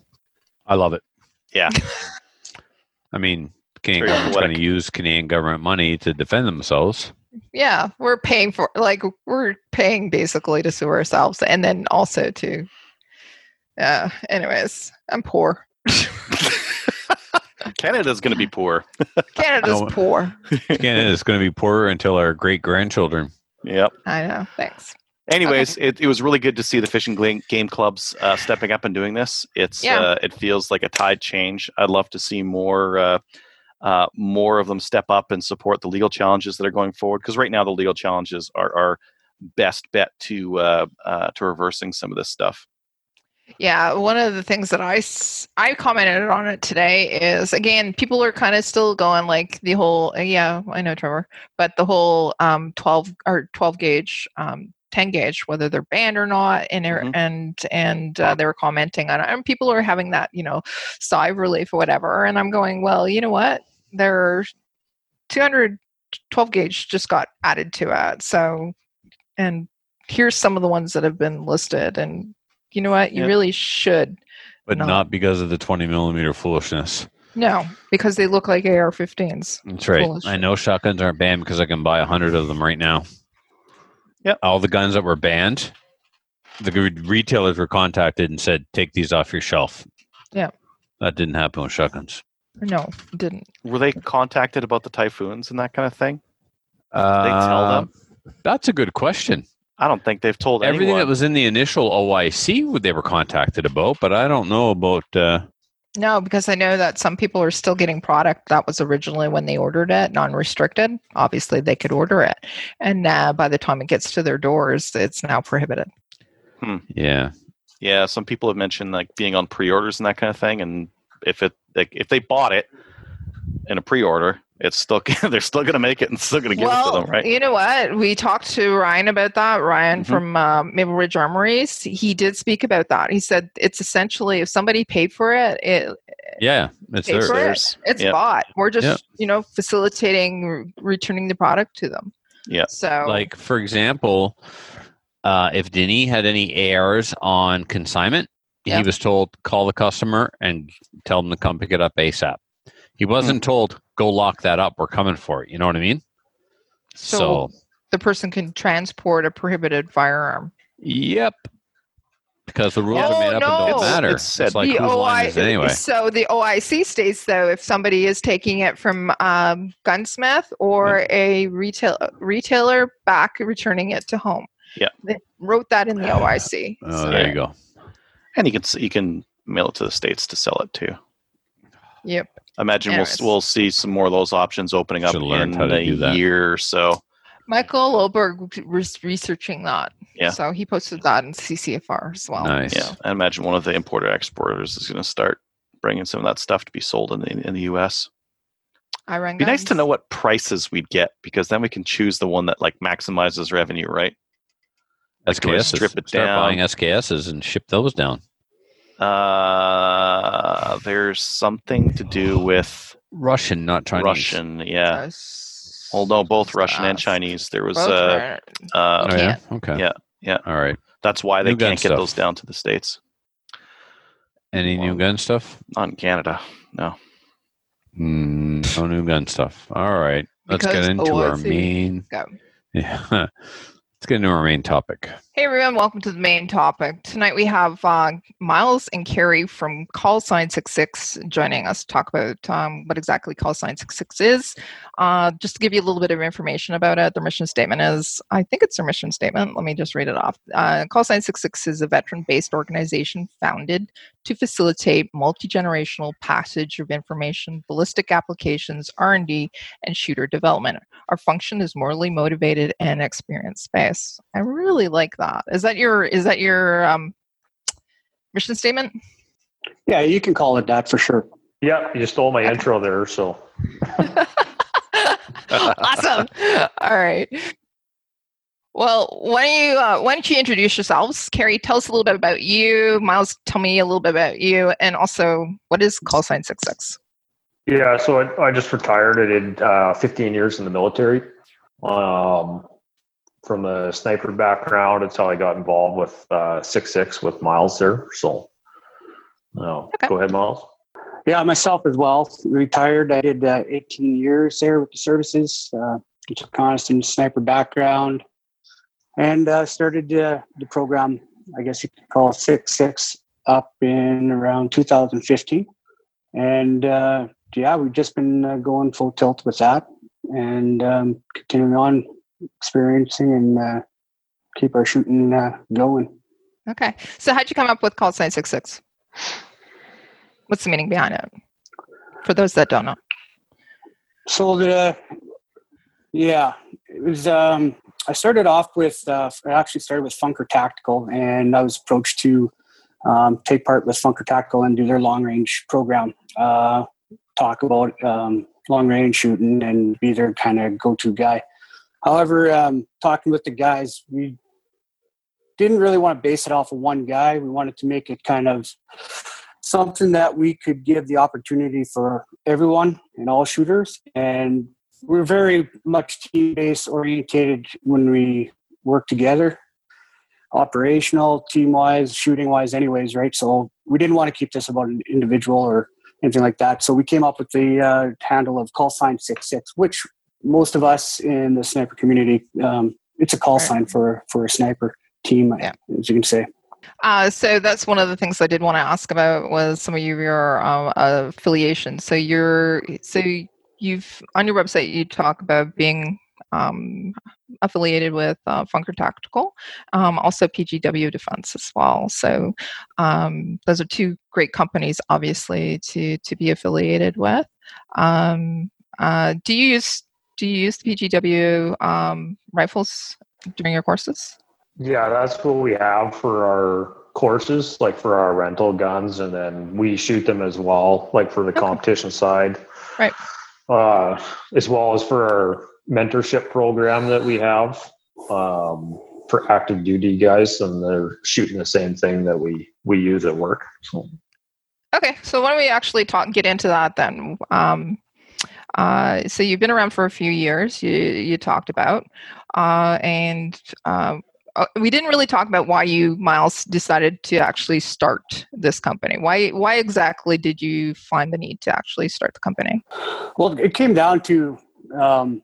I love it. Yeah. I mean, Canadian Very government's going to use Canadian government money to defend themselves. Yeah, we're paying for like we're paying basically to sue ourselves, and then also to. Yeah. Anyways, I'm poor. Canada's going to be poor. Canada's No. poor. Canada's going to be poorer until our great grandchildren. Yep. I know. Thanks. Anyways, it, it was really good to see the fishing game clubs uh, stepping up and doing this. It's Yeah. uh, it feels like a tide change. I'd love to see more uh, uh, more of them step up and support the legal challenges that are going forward. Because right now the legal challenges are our best bet to uh, uh, to reversing some of this stuff. Yeah, one of the things that I I commented on it today is again people are kind of still going like the whole uh, yeah I know Trevor, but the whole um 12 or 12 gauge um 10 gauge whether they're banned or not and Mhm. and and uh, they were commenting on it and people are having that you know sigh of relief or whatever and I'm going well you know what there 200 12 gauge just got added to it so and here's some of the ones that have been listed and you know what you Yeah. really should But No. not because of the 20 millimeter foolishness. no because they look like ar-15s That's right. Foolish. I know shotguns aren't banned because I can buy a hundred of them right now. Yep. All the guns that were banned, the re- retailers were contacted and said, "Take these off your shelf." Yeah. That didn't happen with shotguns. no it didn't Were they contacted about the typhoons and that kind of thing? Uh, They tell them. That's a good question. I don't think they've told Everything anyone. that was in the initial OIC, what they were contacted about, but I don't know about. Uh, no because i know that some people are still getting product that was originally when they ordered it non-restricted obviously they could order it and uh, by the time it gets to their doors it's now prohibited Hmm. yeah, yeah, some people have mentioned like being on pre-orders and that kind of thing, and if it like, if they bought it in a pre-order, it's still they're still going to make it and still going to give well, it to them, right? you know what? We talked to Ryan about that. Ryan Mhm. from uh, Maple Ridge Armories. He did speak about that. He said it's essentially if somebody paid for it, it yeah, it's Pay there. for it. Theirs. it's Yeah. bought. We're just Yeah. you know facilitating re- returning the product to them. Yeah. So Like for example, uh, if Denny had any ARs on consignment, Yeah. he was told call the customer and tell them to come pick it up ASAP. He wasn't told go lock that up. We're coming for it. You know what I mean? So- so the person can transport a prohibited firearm. Yep. Because the rules Oh, are made up no. and don't It's- matter. it's It's, said- like The whose line is it anyway? So the OIC states though, if somebody is taking it from um, gunsmith or a retail retailer back, returning it to home. Yeah. they wrote that in the OIC. Oh, So, there you go. And you can you can mail it to the states to sell it too. Yep. I imagine we'll we'll see some more of those options opening up in how to a do that. year or so. Michael Olberg was researching that. Yeah. So he posted that in CCFR as well. Nice. Yeah, I imagine one of the importer exporters is going to start bringing some of that stuff to be sold in the in the U.S. I rang Be nice to know what prices we'd get because then we can choose the one that like maximizes revenue, right? Like, do SKSs. strip it Start down? buying SKSs and ship those down. Uh, there's something to do with Russian, not Chinese. Russian. Yeah. Yes. Well, no, both Russian and Chinese. There was Both uh, are- uh, Oh, yeah? Okay. Yeah, yeah. All right. that's why they New can't get stuff. those down to the states. Any new gun stuff? Not in Canada. No. Mm, no new gun stuff. All right. Let's Because get into our main. Go. Yeah. Let's get into our main topic. Hey everyone, welcome to the main topic. Tonight we have uh, Miles and Carrie from Call Sign 66 joining us to talk about um, what exactly Call Sign 66 is. Uh, just to give you a little bit of information about it, their mission statement is I think it's their mission statement. Let me just read it off. Uh, Call Sign 66 is a veteran based organization founded to facilitate multi generational passage of information, ballistic applications, R&D, and shooter development. Our function is morally motivated and experience based. I really like that. Is that your is that your um, mission statement? Yeah, you can call it that for sure. Yeah, you stole my intro there. So awesome. All right. Well, why don't you uh, why don't you introduce yourselves? Carrie, tell us a little bit about you. Miles, tell me a little bit about you, and also what is call sign six six? yeah, so I, I just retired. I did uh, 15 years in the military. Um, from a sniper background, it's how I got involved with uh, six six with Miles there. So No, Okay. go ahead, Miles. Yeah, myself as well. Retired. I did uh, 18 years there with the services. Uh, took constant sniper background, and uh, started uh, the program. I guess you could call six six up in around 2015, and uh, yeah, we've just been uh, going full tilt with that, and um, continuing on experiencing and uh, keep our shooting uh, going. Okay. So how'd you come up with call sign six six? What's the meaning behind it? For those that don't know. So the yeah, it was. Um, I started off with. Uh, I actually started with Funker Tactical, and I was approached to um, take part with Funker Tactical and do their long range program. Uh, talk about um, long range shooting and be their kind of go to guy. However, um, talking with the guys, we didn't really want to base it off of one guy. We wanted to make it kind of something that we could give the opportunity for everyone and all shooters. And we're very much team based orientated when we work together, operational, team wise, shooting wise, anyways, right? So we didn't want to keep this about an individual or anything like that. So we came up with the uh, handle of call sign six six, which most of us in the sniper community, um, it's a call Right. sign for for a sniper team, Yeah. as you can say. Uh, so that's one of the things I did want to ask about was some of your um, affiliations. So you're so you've on your website you talk about being um, affiliated with uh, Funker Tactical, um, also PGW Defense as well. So um, those are two great companies, obviously, to to be affiliated with. Um, uh, do you use do you use the PGW um, rifles during your courses? Yeah, that's what we have for our courses, like for our rental guns, and then we shoot them as well, like for the Okay. competition side. Right. Uh, as well as for our mentorship program that we have um, for active duty guys, and they're shooting the same thing that we we use at work. So Okay, so why don't we actually talk get into that then? Um, uh, so you've been around for a few years. You you talked about, uh, and um, uh, we didn't really talk about why you Miles decided to actually start this company. Why why exactly did you find the need to actually start the company? Well, it came down to um,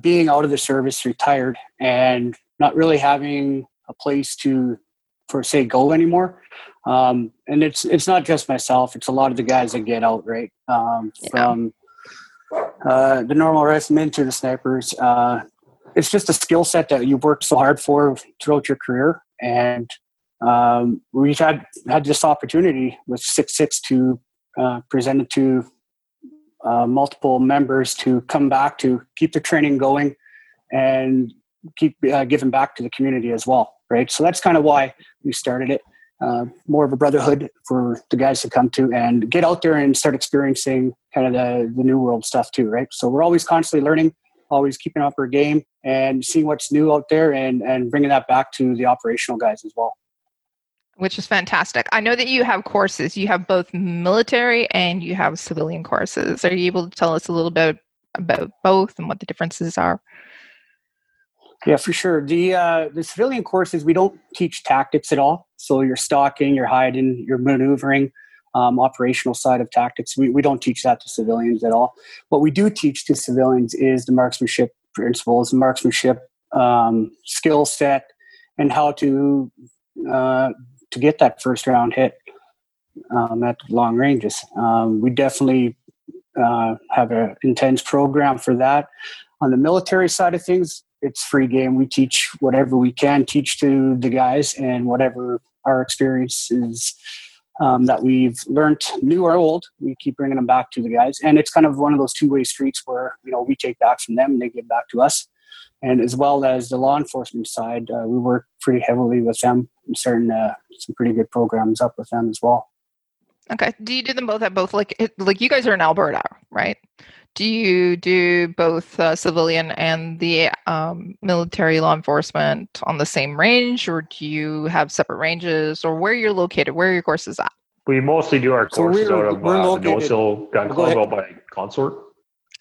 being out of the service, retired, and not really having a place to, for say, go anymore. Um, and it's it's not just myself; it's a lot of the guys that get out right um, Yeah. from uh, the normal to the snipers. Uh, it's just a skill set that you've worked so hard for throughout your career, and um, we've had had this opportunity with six six to uh, present it to uh, multiple members to come back to keep the training going and keep uh, giving back to the community as well right so that's kind of why we started it uh, more of a brotherhood for the guys to come to and get out there and start experiencing kind of the, the new world stuff too right so we're always constantly learning always keeping up our game and seeing what's new out there and and bringing that back to the operational guys as well Which is fantastic. I know that you have courses. You have both military and you have civilian courses. Are you able to tell us a little bit about both and what the differences are? Yeah, for sure. The uh, the civilian courses we don't teach tactics at all. So you're stalking, you're hiding, you're maneuvering, um, operational side of tactics. We we don't teach that to civilians at all. What we do teach to civilians is the marksmanship principles, marksmanship um, skill set, and how to uh, to get that first round hit um, at long ranges. Um, we definitely uh, have an intense program for that. On the military side of things, it's free game. We teach whatever we can teach to the guys, and whatever our experience is um, that we've learned, new or old, we keep bringing them back to the guys. And it's kind of one of those two-way streets where you know we take back from them, and they give back to us. And as well as the law enforcement side, uh, we work pretty heavily with them, and starting uh, some pretty good programs up with them as well. Okay. Do you do them both at both? Like, like you guys are in Alberta, right? Do you do both uh, civilian and the um, military law enforcement on the same range, or do you have separate ranges, or where you're located? Where are your courses at? we mostly do our So courses we're- out of we're uh, the located- Nose Hill Gun Club out by Consort.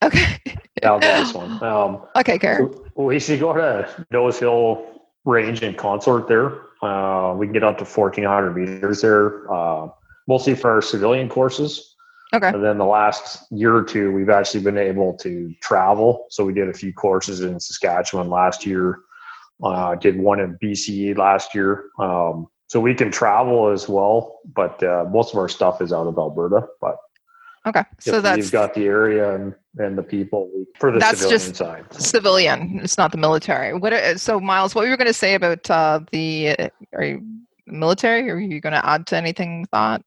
Okay. Yeah, I'll this one. Um, okay, Karen. we see go to Nose Hill Range in Consort there. Uh, we can get up to 1,400 meters there. Uh, mostly for our civilian courses. Okay. And then the last year or two, we've actually been able to travel. So we did a few courses in Saskatchewan last year. Uh, did one in BCE last year. Um, so we can travel as well, but uh, most of our stuff is out of Alberta. But Okay. So that's you've got the area and, and the people for the That's civilian just- side. civilian. It's not the military. What? are- So Miles, what were you going to say about uh, the? Uh, are you military? Are you going to add to anything? Thought.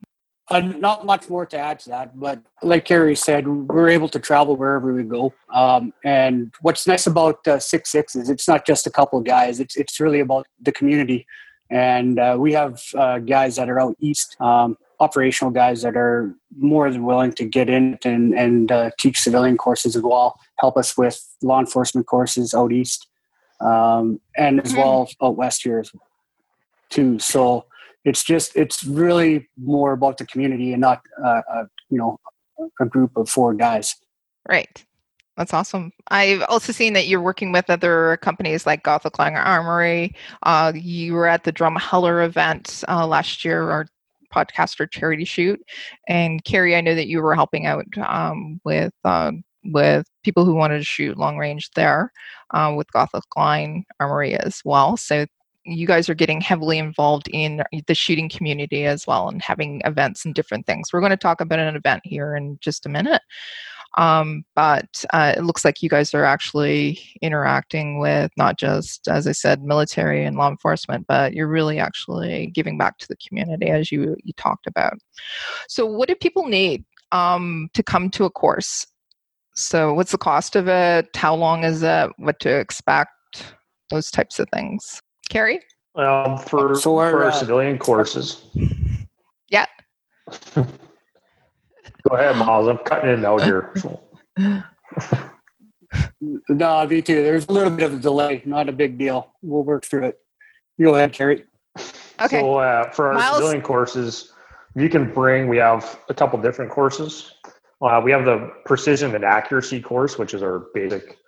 Uh, not much more to add to that, but like Carrie said, we're able to travel wherever we go. Um, and what's nice about uh, Six Six is it's not just a couple of guys; it's it's really about the community. And uh, we have uh, guys that are out east, um, operational guys that are more than willing to get in and and uh, teach civilian courses as well, help us with law enforcement courses out east, um, and as Mhm. well out west here as too. So it's just it's really more about the community and not uh, uh, you know a group of four guys. Right. That's awesome. I've also seen that you're working with other companies like Gothic Armory. Uh, you were at the Drumheller event uh, last year, our podcaster charity shoot. And Carrie, I know that you were helping out um, with uh, with people who wanted to shoot long range there uh, with Gothic Line Armory as well. So you guys are getting heavily involved in the shooting community as well and having events and different things. We're going to talk about an event here in just a minute. Um, but uh, it looks like you guys are actually interacting with not just, as I said, military and law enforcement, but you're really actually giving back to the community as you you talked about. So, what do people need um, to come to a course? So, what's the cost of it? How long is it? What to expect? Those types of things. Carrie? Um, for, So our, for our uh, civilian courses. Yeah. Go ahead, Miles. I'm cutting it out here. No, me too. There's a little bit of a delay, not a big deal. We'll work through it. You go ahead, Carrie. Okay. So uh, for our Miles? civilian courses, you can bring. We have a couple different courses. Uh, we have the precision and accuracy course, which is our basic.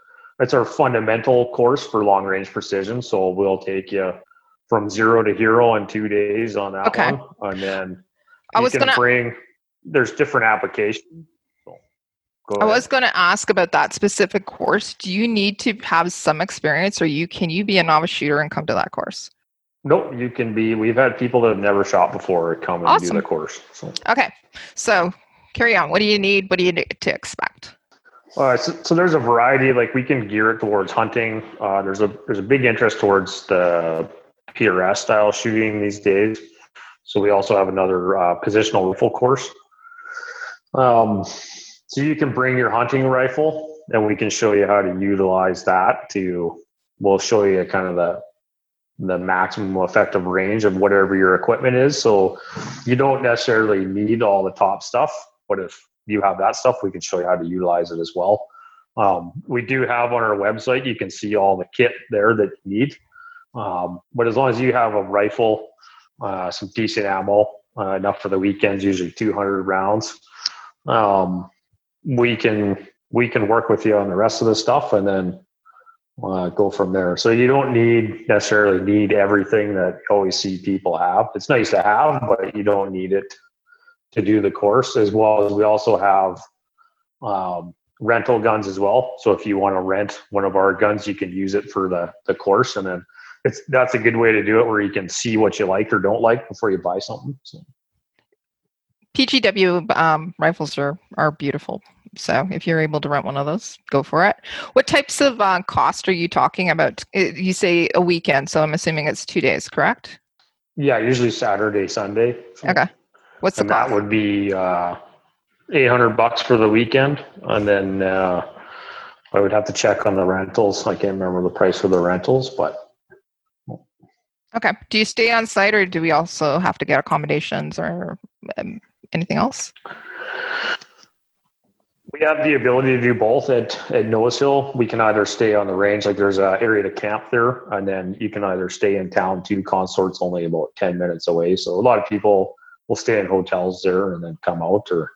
It's our fundamental course for long range precision. So we'll take you from zero to hero in two days on that Okay. one, and then I was gonna- bring. There's different applications. So I was going to ask about that specific course. Do you need to have some experience, or you can you be a novice shooter and come to that course? Nope, you can be. We've had people that have never shot before come and do the course. So, Okay, so carry on. What do you need? What do you need to expect? Uh, so, so there's a variety. Like we can gear it towards hunting. Uh, there's a there's a big interest towards the PRS style shooting these days. So we also have another uh, positional rifle course. Um, so you can bring your hunting rifle, and we can show you how to utilize that. To we'll show you kind of the the maximum effective range of whatever your equipment is. So you don't necessarily need all the top stuff, but if you have that stuff, we can show you how to utilize it as well. Um, we do have on our website, you can see all the kit there that you need. Um, but as long as you have a rifle, uh, some decent ammo, uh, enough for the weekends, usually 200 rounds, um, we can we can work with you on the rest of the stuff, and then uh, go from there. So you don't need necessarily need everything that you always see people have. It's nice to have, but you don't need it to do the course. As well as we also have um, rental guns as well. So if you want to rent one of our guns, you can use it for the the course, and then it's that's a good way to do it where you can see what you like or don't like before you buy something. So. PGW um, rifles are are beautiful. So if you're able to rent one of those, go for it. What types of uh, cost are you talking about? Uh, You say a weekend, so I'm assuming it's two days, correct? Yeah, usually Saturday, Sunday. So- Okay. What's the and that would be uh, 800 bucks for the weekend and then uh, i would have to check on the rentals i can't remember the price for the rentals but Okay. Do you stay on site, or do we also have to get accommodations or um, anything else? we have the ability to do both at, at Nose Hill. We can either stay on the range, like there's an area to camp there, and then you can either stay in town too. Consort's only about 10 minutes away. So a lot of people will stay in hotels there and then come out or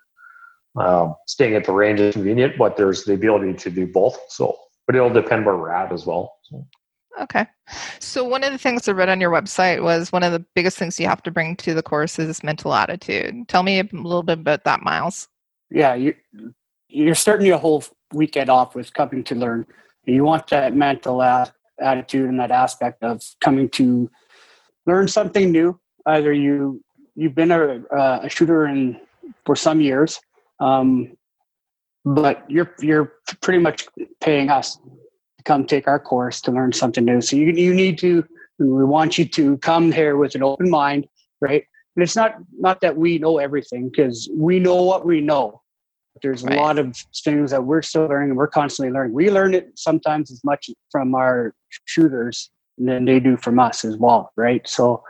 um, staying at the range is convenient, but there's the ability to do both. So, but it'll depend where we're at as well. So. Okay. So one of the things I read on your website was one of the biggest things you have to bring to the course is mental attitude. Tell me a little bit about that, Miles. Yeah, you, you're starting your whole weekend off with coming to learn. You want that mental a- attitude and that aspect of coming to learn something new. Either you you've been a, a shooter in for some years, um, but you're you're pretty much paying us to come take our course to learn something new. So you you need to we want you to come here with an open mind, right? And it's not not that we know everything because we know what we know. There's Right. a lot of things that we're still learning and we're constantly learning. We learn it sometimes as much from our shooters than they do from us as well, right? So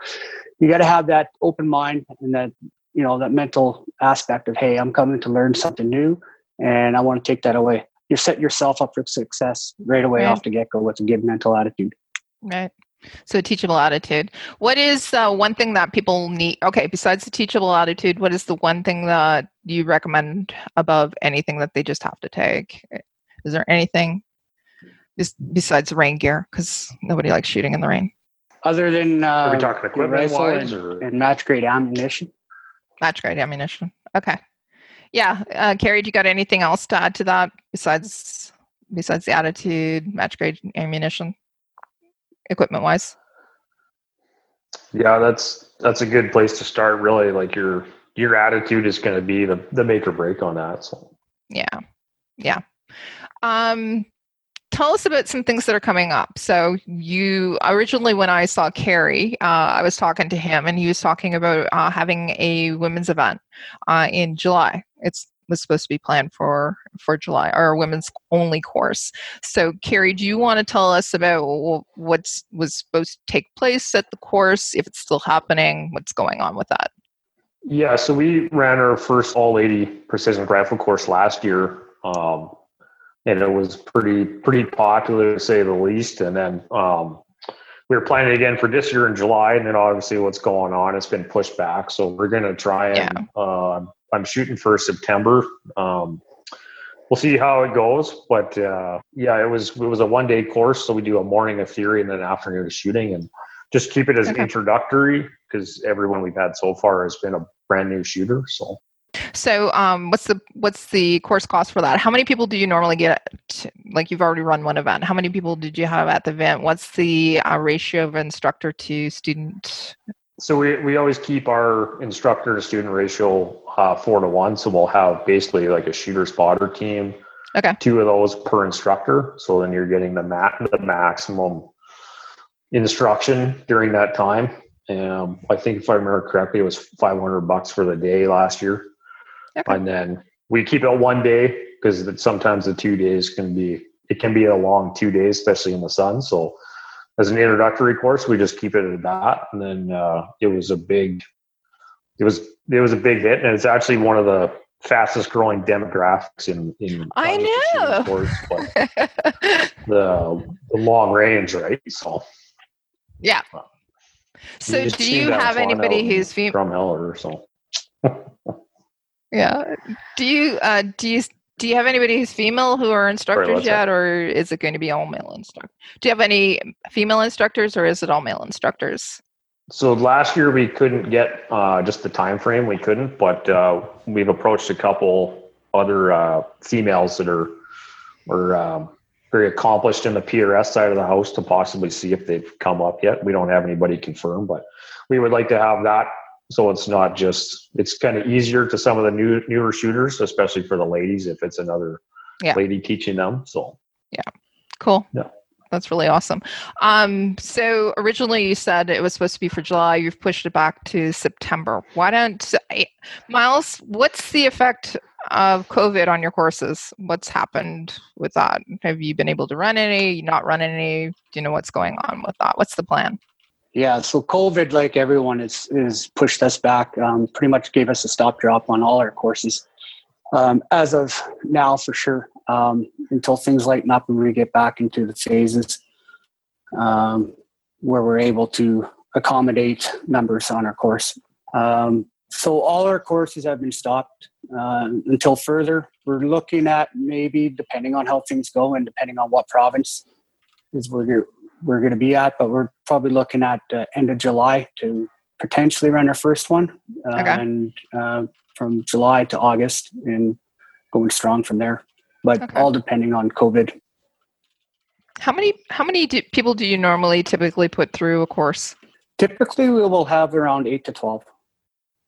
you got to have that open mind and that you know that mental aspect of hey, I'm coming to learn something new, and I want to take that away. You set yourself up for success right away Right. off the get go with a good mental attitude. Right. So teachable attitude. What is uh, one thing that people need? Okay, besides the teachable attitude, what is the one thing that you recommend above anything that they just have to take? Is there anything bes- besides rain gear? Because nobody likes shooting in the rain. Other than uh, Are we talking your equipment rifle wise and, and match grade ammunition. Match grade ammunition. Okay. Yeah, uh, Carrie, do you got anything else to add to that besides besides the attitude, match grade ammunition, equipment wise? Yeah, that's that's a good place to start. Really, like your your attitude is going to be the the make or break on that. So Yeah. Yeah. Um tell us about some things that are coming up. So you originally when I saw Carrie, uh, I was talking to him and he was talking about uh, having a women's event uh, in July. It's was supposed to be planned for for July a women's only course. So Carrie, do you want to tell us about what was supposed to take place at the course, if it's still happening, what's going on with that? yeah, so we ran our first all lady precision rifle course last year, um, and it was pretty pretty popular to say the least. And then um, we were planning again for this year in July, and then obviously what's going on, it's been pushed back. So we're going to try and uh, I'm shooting for September. Um, we'll see how it goes, but uh, yeah, it was it was a one day course, so we do a morning of theory and then an afternoon of shooting, and just keep it as Okay. introductory because everyone we've had so far has been a brand new shooter. So So, um, what's the what's the course cost for that? How many people do you normally get? To, like you've already run one event. How many people did you have at the event? What's the uh, ratio of instructor to student? So we, we always keep our instructor to student ratio uh, four to one. So we'll have basically like a shooter spotter team. Okay. Two of those per instructor. So then you're getting the ma- the maximum instruction during that time. Um, I think if I remember correctly, it was 500 bucks for the day last year. Okay. And then we keep it one day because sometimes the two days can be it can be a long two days, especially in the sun. So as an introductory course, we just keep it at that. And then uh, it was a big, it was it was a big hit, and it's actually one of the fastest growing demographics in in I know. course, but the the long range, right? So yeah. So, just do you have anybody who's female? from Heller? Or so Yeah. Do you uh, do you do you have anybody who's female who are instructors that? yet, or is it going to be all male instructors? Do you have any female instructors, or is it all male instructors? So last year we couldn't get uh, just the time frame. We couldn't, but uh, we've approached a couple other uh, females that are are um, very accomplished in the PRS side of the house to possibly see if they've come up yet. We don't have anybody confirmed, but we would like to have that so it's not just it's kind of easier to some of the new newer shooters, especially for the ladies if it's another Yeah. lady teaching them. So Yeah. Cool. Yeah. That's really awesome. Um, so originally you said it was supposed to be for July. You've pushed it back to September. Why don't Miles? What's the effect of COVID on your courses? What's happened with that? Have you been able to run any? Not run any? Do you know what's going on with that? What's the plan? Yeah, so COVID, like everyone, is is pushed us back. Um, pretty much gave us a stop drop on all our courses. Um, as of now, for sure, um, until things lighten up and we get back into the phases um, where we're able to accommodate numbers on our course. Um, so all our courses have been stopped uh, until further. We're looking at maybe, depending on how things go and depending on what province, is we're we're going to be at, but we're probably looking at uh, end of July to potentially run our first one, uh, Okay. and uh, from July to August, and going strong from there. But Okay. all depending on COVID. How many how many do, people do you normally typically put through a course? Typically, we will have around eight to twelve.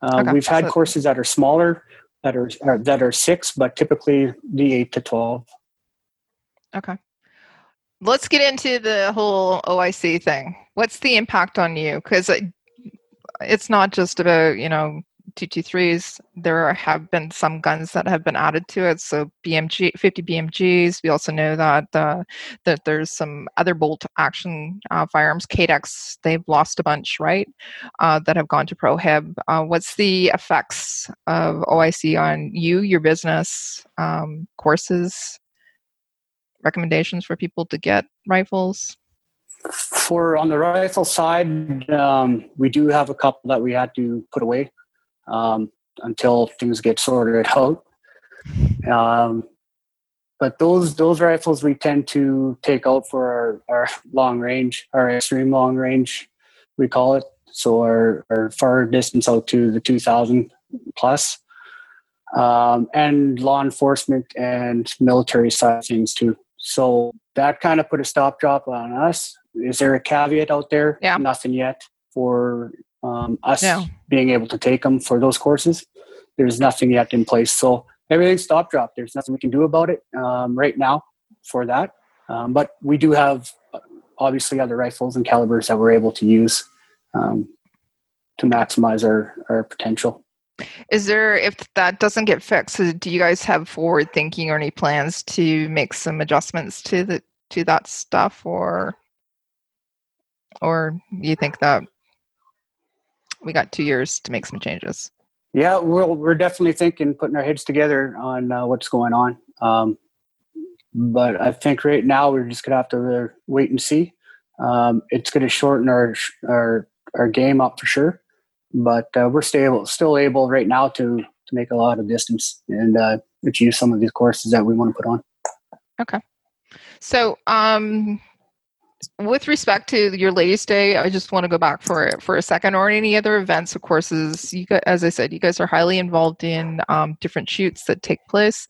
Uh, Okay, We've had so- courses that are smaller, that are, are that are six, but typically the eight to twelve. Okay. Let's get into the whole OIC thing. What's the impact on you? Because it's not just about, you know, 223s. There have been some guns that have been added to it. So BMG, 50 BMGs. We also know that uh, that there's some other bolt action uh, firearms. Cadex, they've lost a bunch, right? Uh, that have gone to prohib. Uh, what's the effects of OIC on you, your business, um, courses? Recommendations for people to get rifles? For on the rifle side, um, we do have a couple that we had to put away um, until things get sorted out. Um, but those those rifles we tend to take out for our, our long range, our extreme long range, we call it. So our, our far distance out to the 2,000 plus, um, and law enforcement and military side things too. So that kind of put a stop drop on us. Is there a caveat out there? Yeah. Nothing yet for um, us No. being able to take them for those courses. There's nothing yet in place. So everything's stop drop. There's nothing we can do about it um, right now for that. Um, but we do have uh, obviously other rifles and calibers that we're able to use um, to maximize our, our potential. Is there, if that doesn't get fixed, do you guys have forward thinking or any plans to make some adjustments to the to that stuff, or or you think that we got two years to make some changes? Yeah, we're, we're definitely thinking, putting our heads together on uh, what's going on. Um, but I think right now we're just gonna have to uh, wait and see. Um, it's gonna shorten our our our game up for sure, but uh, we're still still able right now to to make a lot of distance and uh, achieve some of these courses that we want to put on. Okay. So, um, with respect to your ladies' day, I just want to go back for for a second, or any other events or courses. You guys, as I said, you guys are highly involved in um, different shoots that take place.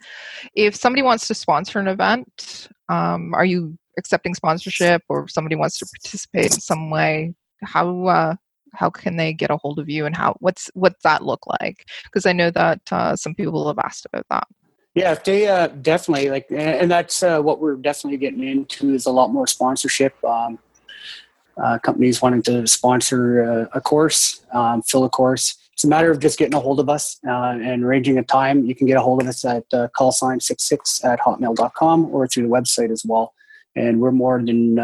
If somebody wants to sponsor an event, um, are you accepting sponsorship, or if somebody wants to participate in some way? How uh, how can they get a hold of you, and how what's what's that look like? Because I know that uh, some people have asked about that. Yeah, they uh, definitely like, and that's uh, what we're definitely getting into is a lot more sponsorship. Um, uh, companies wanting to sponsor uh, a course, um, fill a course. It's a matter of just getting a hold of us uh, and arranging a time. You can get a hold of us at uh, callsign66 at hotmail.com or through the website as well. And we're more than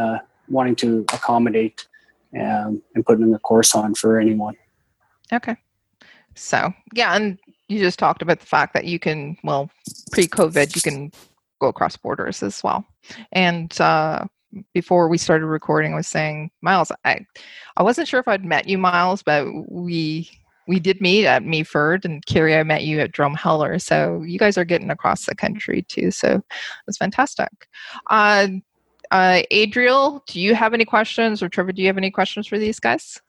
wanting to accommodate um, and putting a course on for anyone. Okay. So, yeah, and you just talked about the fact that you can, well, pre COVID, you can go across borders as well. And uh, before we started recording, I was saying, Miles, I, I wasn't sure if I'd met you, Miles, but we we did meet at Meaford, and Carrie, I met you at Drumheller. So you guys are getting across the country too. So it's fantastic. Uh, uh, Adriel, do you have any questions, or Trevor, do you have any questions for these guys?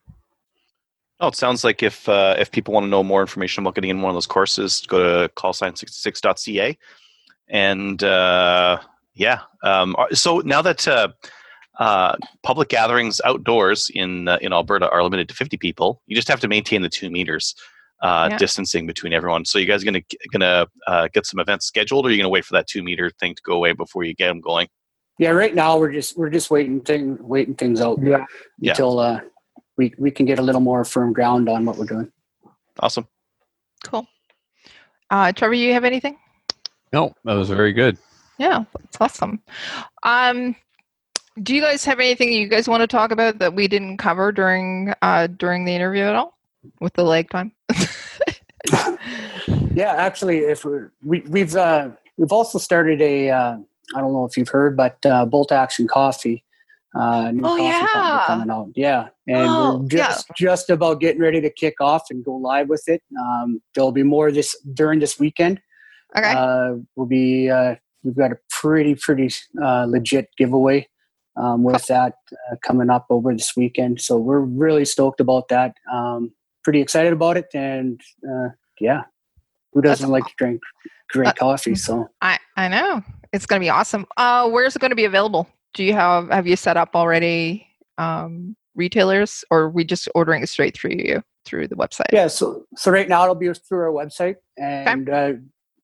Oh, it sounds like if uh, if people want to know more information about getting in one of those courses, go to callsign66.ca. And uh, yeah, um, so now that uh, uh, public gatherings outdoors in uh, in Alberta are limited to 50 people, you just have to maintain the two meters uh, Yeah. distancing between everyone. So you guys gonna gonna uh, get some events scheduled, or are you gonna wait for that two meter thing to go away before you get them going? Yeah, right now we're just we're just waiting thing waiting things out Yeah. Yeah. until uh, we we can get a little more firm ground on what we're doing. Awesome. Cool. Uh, Trevor, you have anything? No, that was very good. Yeah, that's awesome. Um, do you guys have anything you guys want to talk about that we didn't cover during uh, during the interview at all with the leg time? Yeah, actually, if we're, we we've uh, we've also started a uh, I don't know if you've heard, but uh, Bolt Action Coffee. Uh, new Oh, coffee yeah. coming out. Yeah, and Oh, we're just just about getting ready to kick off and go live with it. Um, there'll be more this during this weekend. okay. Uh, we'll be uh, we've got a pretty pretty uh, legit giveaway um, with that uh, coming up over this weekend. So we're really stoked about that. Um, pretty excited about it, and uh, yeah, who doesn't That's- like to drink great Uh, coffee? So I I know it's going to be awesome. Uh, where's it going to be available? Do you have have you set up already um, retailers, or are we just ordering it straight through you through the website? yeah, so so right now it'll be through our website, and uh,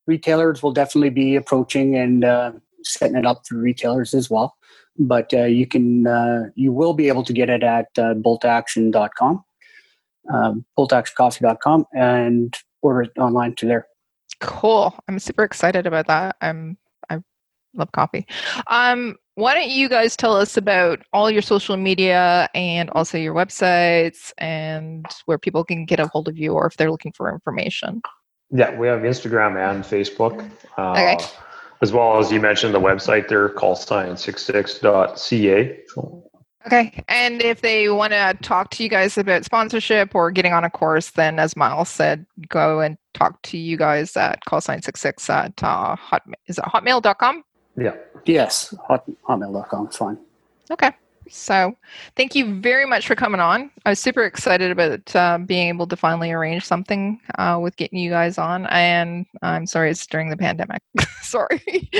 retailers will definitely be approaching and uh, setting it up through retailers as well. But uh, you can uh, you will be able to get it at uh, boltaction.com, um, boltactioncoffee.com, and order it online to there. Cool. I'm super excited about that. I'm love coffee. Um, why don't you guys tell us about all your social media and also your websites and where people can get a hold of you or if they're looking for information. Yeah, we have Instagram and Facebook. Uh, Okay. As well as you mentioned the website there, callsign66.ca. Okay. And if they want to talk to you guys about sponsorship or getting on a course, then as Miles said, go and talk to you guys at callsign66 at uh, hot, is it hotmail.com? Yeah. Yes, hot, hotmail.com is fine. Okay. So thank you very much for coming on. I was super excited about uh, being able to finally arrange something uh, with getting you guys on. And I'm sorry it's during the pandemic. sorry.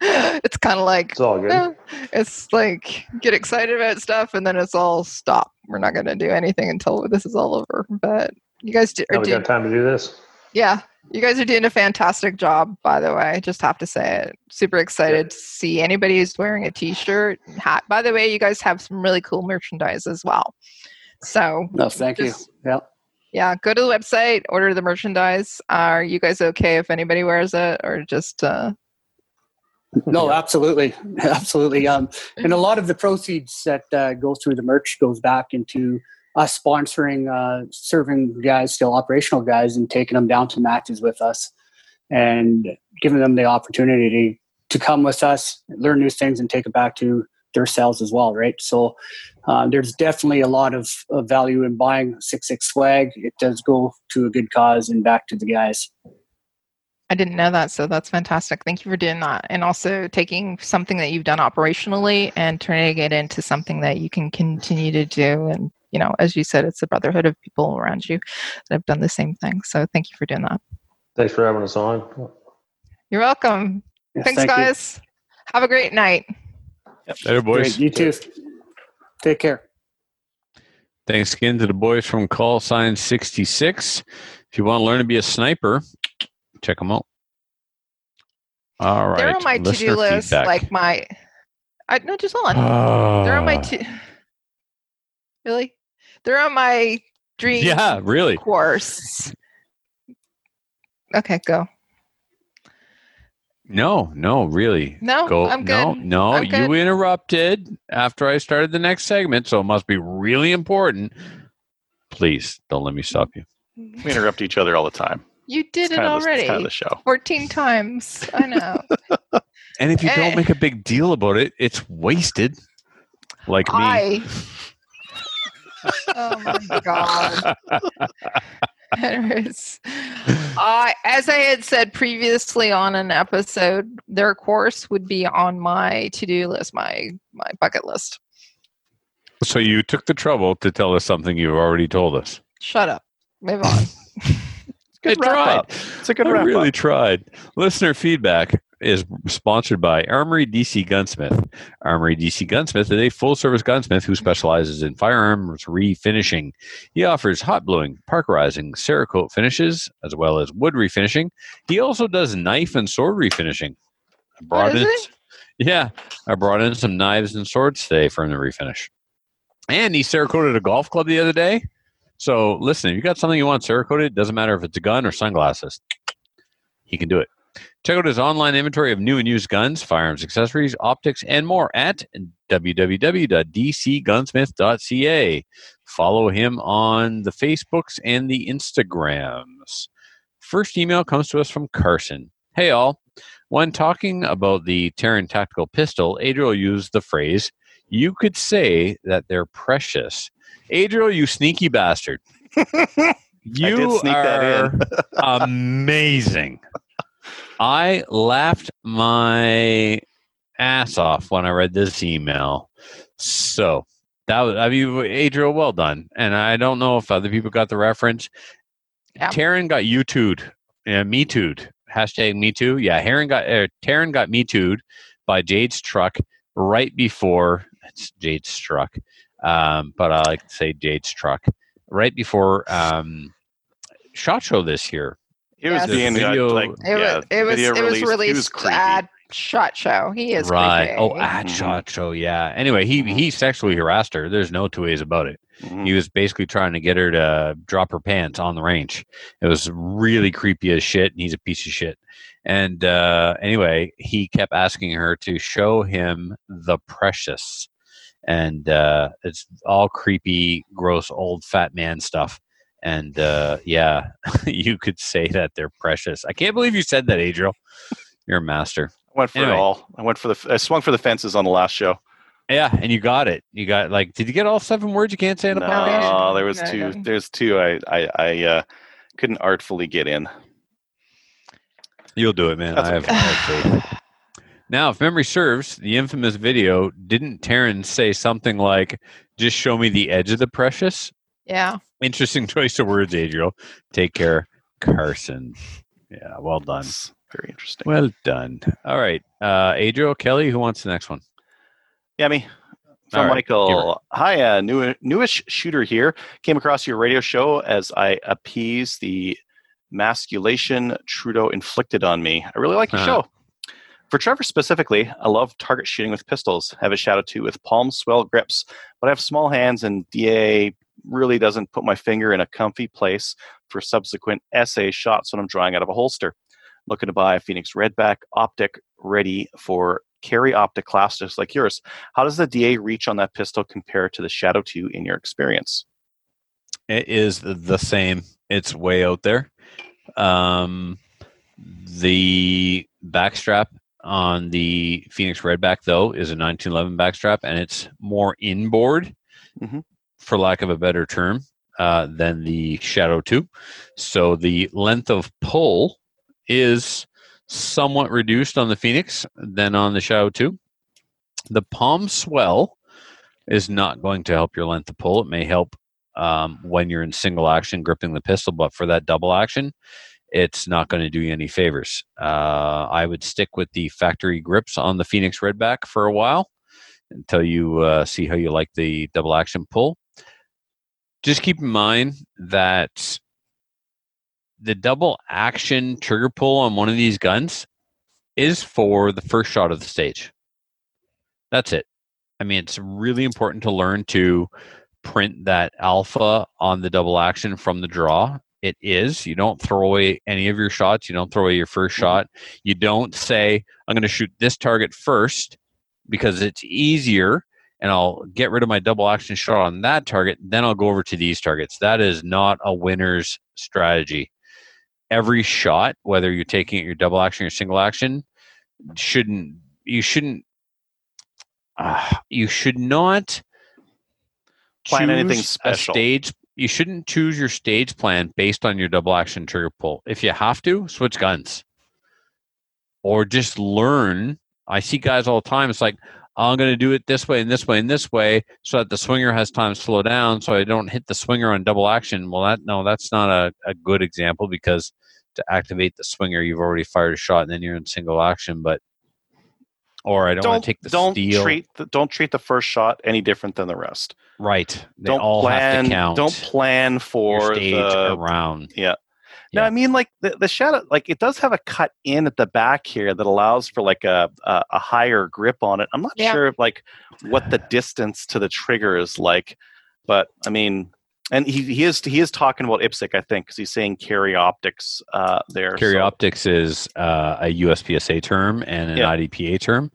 it's kind of like, It's all good. eh, it's like get excited about stuff and then it's all stop. We're not going to do anything until this is all over. But you guys do, Now we doing, got time to do this. yeah, you guys are doing a fantastic job, by the way. I just have to say it. Super excited to see anybody who's wearing a t-shirt, hat. By the way, you guys have some really cool merchandise as well. So No, thank Just- you. Yeah. yeah, go to the website, order the merchandise. Are you guys okay if anybody wears it, or just uh, No, absolutely, absolutely. Um, and a lot of the proceeds that uh, goes through the merch goes back into us sponsoring, uh, serving guys, still operational guys, and taking them down to matches with us, and giving them the opportunity to come with us, learn new things, and take it back to their cells as well, right? So uh, there's definitely a lot of, of value in buying Six Six swag. It does go to a good cause and back to the guys. I didn't know that, so that's fantastic. Thank you for doing that, and also taking something that you've done operationally and turning it into something that you can continue to do. And you know, as you said, it's a brotherhood of people around you that have done the same thing. So thank you for doing that. Thanks for having us on. You're welcome. Yes, Thanks, thank you. guys. Have a great night. Later, boys. Great, you too. Take care. Thanks again to the boys from Call Sign 66. If you want to learn to be a sniper, check them out. All right. They're on my to-do listener list, feedback. like my. I no, just hold on. They're on my Ah. to. Really, they're on my dream Yeah, really. Of course. Okay, go. No, no, really. No, Go. I'm No, good. no, I'm you interrupted after I started the next segment, so it must be really important. Please don't let me stop you. We interrupt each other all the time. You did It's it kind of the- already. it's kind of the show. 14 times. I know. And if you Eh. don't make a big deal about it, it's wasted. Like me. I. oh my god. Anyways, I, as I had said previously on an episode, their course would be on my to-do list, my my bucket list. So you took the trouble to tell us something you've already told us. Shut up. Move on. Good I wrap tried. up. It's a good I wrap really up. tried. Listener feedback is sponsored by Armory DC Gunsmith. Armory DC Gunsmith is a full service gunsmith who specializes in firearms refinishing. He offers hot bluing, parkerizing, Cerakote finishes, as well as wood refinishing. He also does knife and sword refinishing. I oh, brought does in, yeah, I brought in some knives and swords today for him to refinish. And he Cerakoted a golf club the other day. So listen, if you got something you want Cerakoted, doesn't matter if it's a gun or sunglasses, he can do it. Check out his online inventory of new and used guns, firearms, accessories, optics, and more at www.dcgunsmith.ca. Follow him on the Facebooks and the Instagrams. First email comes to us from Carson. Hey, all. When talking about the Taran tactical pistol, Adriel used the phrase, you could say that they're precious. Adriel, you sneaky bastard. You did sneak that in. are amazing. I laughed my ass off when I read this email. So that was, I mean, Adriel, well done. And I don't know if other people got the reference. Taran got you tooed, yeah, me tooed. Hashtag me too. Yeah, Taran got uh, Taran got me tooed by Jade Struck right before it's Jade Struck, um, but I like to say Jade Struck right before um, shot show this year. He was Yes. being Video- like It yeah, was it was it was released. He released was at Shot Show. He is right. creepy. Oh, at Mhm. shot show. Yeah. Anyway, he Mhm. he sexually harassed her. There's no two ways about it. Mhm. He was basically trying to get her to drop her pants on the range. It was really creepy as shit, and he's a piece of shit. And uh, anyway, he kept asking her to show him the precious, and uh, it's all creepy, gross, old fat man stuff. And uh, yeah, you could say that they're precious. I can't believe you said that, Adriel. You're a master. I went for Anyway. it all. I went for the. I swung for the fences on the last show. Yeah, and you got it. You got like, did you get all seven words you can't say in a No, podcast? there was two. There's two. I I, I uh, couldn't artfully get in. You'll do it, man. That's I have, okay. Have faith. Now, if memory serves, the infamous video didn't Taran say something like, "Just show me the edge of the precious"? Yeah. Interesting choice of words, Adriel. Take care, Carson. Yeah, well done. That's very interesting. Well done. All right, uh, Adriel, Kelly, who wants the next one? Yeah, me. All From right, Michael. Hi, uh, new, newish shooter here. Came across your radio show as I appease the masculation Trudeau inflicted on me. I really like your Uh-huh. show. For Trevor specifically, I love target shooting with pistols. Have a shadow two with palm swell grips, but I have small hands and DA really doesn't put my finger in a comfy place for subsequent SA shots when I'm drawing out of a holster. Looking to buy a Phoenix Redback optic ready for carry optic class just like yours. How does the DA reach on that pistol compare to the Shadow 2 in your experience? It is the same. It's way out there. Um, the backstrap on the Phoenix Redback, though, is a 1911 backstrap, and it's more inboard, Mhm. For lack of a better term, uh, than the Shadow 2. So the length of pull is somewhat reduced on the Phoenix than on the Shadow 2. The palm swell is not going to help your length of pull. It may help um, when you're in single action gripping the pistol, but for that double action, it's not going to do you any favors. Uh, I would stick with the factory grips on the Phoenix Redback for a while until you uh, see how you like the double action pull. Just keep in mind that the double action trigger pull on one of these guns is for the first shot of the stage. That's it. I mean, it's really important to learn to print that alpha on the double action from the draw. It is. You don't throw away any of your shots. You don't throw away your first mm-hmm. shot. You don't say, I'm going to shoot this target first because it's easier and I'll get rid of my double action shot on that target. Then I'll go over to these targets. That is not a winner's strategy. Every shot, whether you're taking it your double action or single action, shouldn't you shouldn't uh, you should not Plan anything special. Stage you shouldn't choose your stage plan based on your double action trigger pull. If you have to, switch guns. Or just learn. I see guys all the time. It's like, I'm going to do it this way and this way and this way so that the swinger has time to slow down so I don't hit the swinger on double action. Well, that no, that's not a, a good example because to activate the swinger, you've already fired a shot and then you're in single action. But or I don't, want to take the don't steel. treat the, don't treat the first shot any different than the rest. right. They don't all plan. have to count. Don't plan your for stage the around. Yeah. No, I mean like the, the shadow like it does have a cut in at the back here that allows for like a a, a higher grip on it. I'm not Yeah. sure like what the distance to the trigger is like, but I mean, and he he is he is talking about IPSC I think because he's saying carry optics uh, there. Carry so- optics is uh, a USPSA term and an Yeah. IDPA term.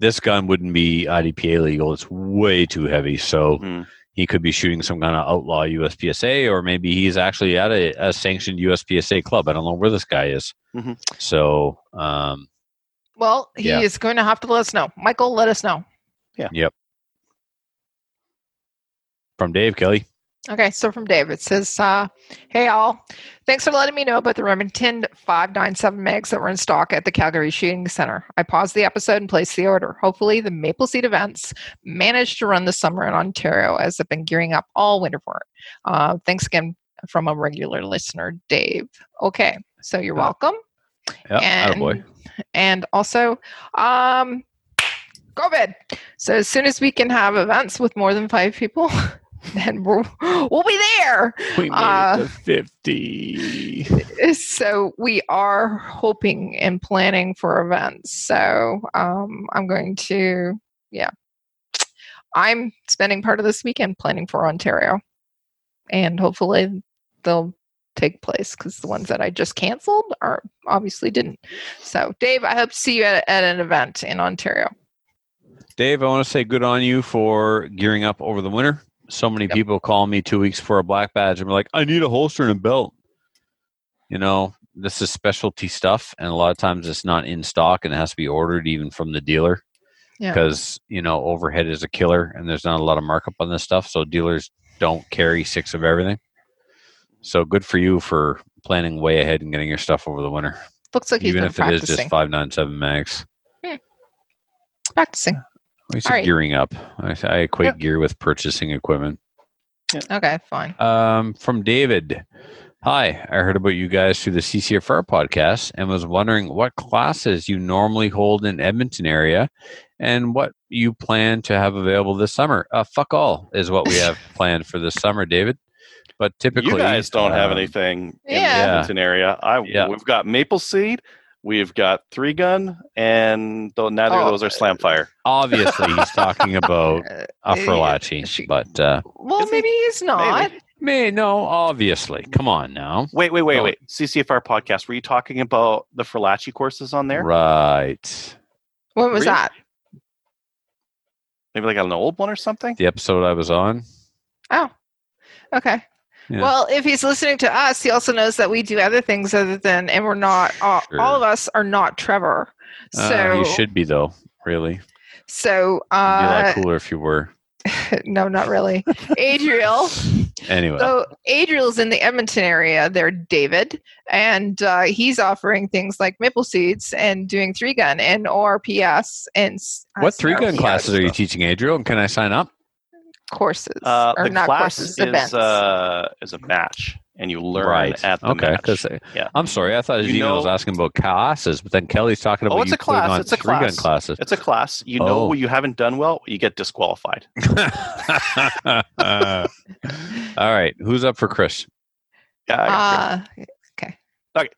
This gun wouldn't be IDPA legal. It's way too heavy. So Mhm. He could be shooting some kind of outlaw USPSA, or maybe he's actually at a, a sanctioned USPSA club. I don't know where this guy is. Mhm. So, um, Well, he Yeah. is going to have to let us know. Michael, let us know. Yeah. Yep. From Dave Kelly. Okay, so from Dave, it says, uh, Hey all, thanks for letting me know about the Remington 597 megs that were in stock at the Calgary Shooting Center. I paused the episode and placed the order. Hopefully, the Maple Seed events managed to run this summer in Ontario as I've been gearing up all winter for it. Uh, thanks again from a regular listener, Dave. Okay, so you're Yeah. welcome. Yeah, attaboy. and also, um, COVID. So as soon as we can have events with more than five people, then we'll, we'll be there. We made Uh, it to 50. So we are hoping and planning for events. So um, I'm going to, yeah, I'm spending part of this weekend planning for Ontario, and hopefully they'll take place because the ones that I just canceled are obviously didn't. So Dave, I hope to see you at, at an event in Ontario. Dave, I want to say good on you for gearing up over the winter. So many Yep. people call me two weeks for a black badge and be like, I need a holster and a belt. You know, this is specialty stuff, and a lot of times it's not in stock and it has to be ordered even from the dealer Yeah. because, you know, overhead is a killer and there's not a lot of markup on this stuff. So dealers don't carry six of everything. So good for you for planning way ahead and getting your stuff over the winter, Looks like he's even if it is just 597 max. practicing. We said Alright. gearing up. I, I equate Yep. gear with purchasing equipment. Okay, fine. Um, from David. Hi, I heard about you guys through the CCFR podcast and was wondering what classes you normally hold in Edmonton area and what you plan to have available this summer. Uh, fuck all is what we have planned for this summer, David. But typically, You guys don't have um, anything in Yeah. the Edmonton area. I Yeah. we've got Maple Seed, we've got Three Gun, and though neither Oh, of those are Slam Fire. Obviously, he's talking about Uh, a yeah, but uh, well, maybe he's not. may no, obviously. Come on now. Wait, wait, wait, Oh. wait. CCFR podcast. Were you talking about the Ferlacci courses on there? Right. When was Really? that? Maybe like an old one or something. The episode I was on. Oh, okay. Yeah. Well, if he's listening to us, he also knows that we do other things other than, and we're not. All, Sure. all of us are not Trevor. Uh, So, you should be though. Really, It'd so be a uh, lot cooler if you were. no, not really. Adriel. Anyway, So Adriel's in the Edmonton area. There, David, and uh, he's offering things like maple seeds and doing three gun and ORPS and I what three gun classes are you teaching, Adriel? And can I sign up? Courses Uh, or the not class courses is events? uh, is a match, and you learn right. at the okay. match. Because Yeah. I'm sorry, I thought You Gino was asking about classes, but then Kelly's talking about Oh, it's you a class, on it's a three gun class. classes. It's a class. You know Oh. what you haven't done well, you get disqualified. All right, who's up for Chris? Yeah, I got it.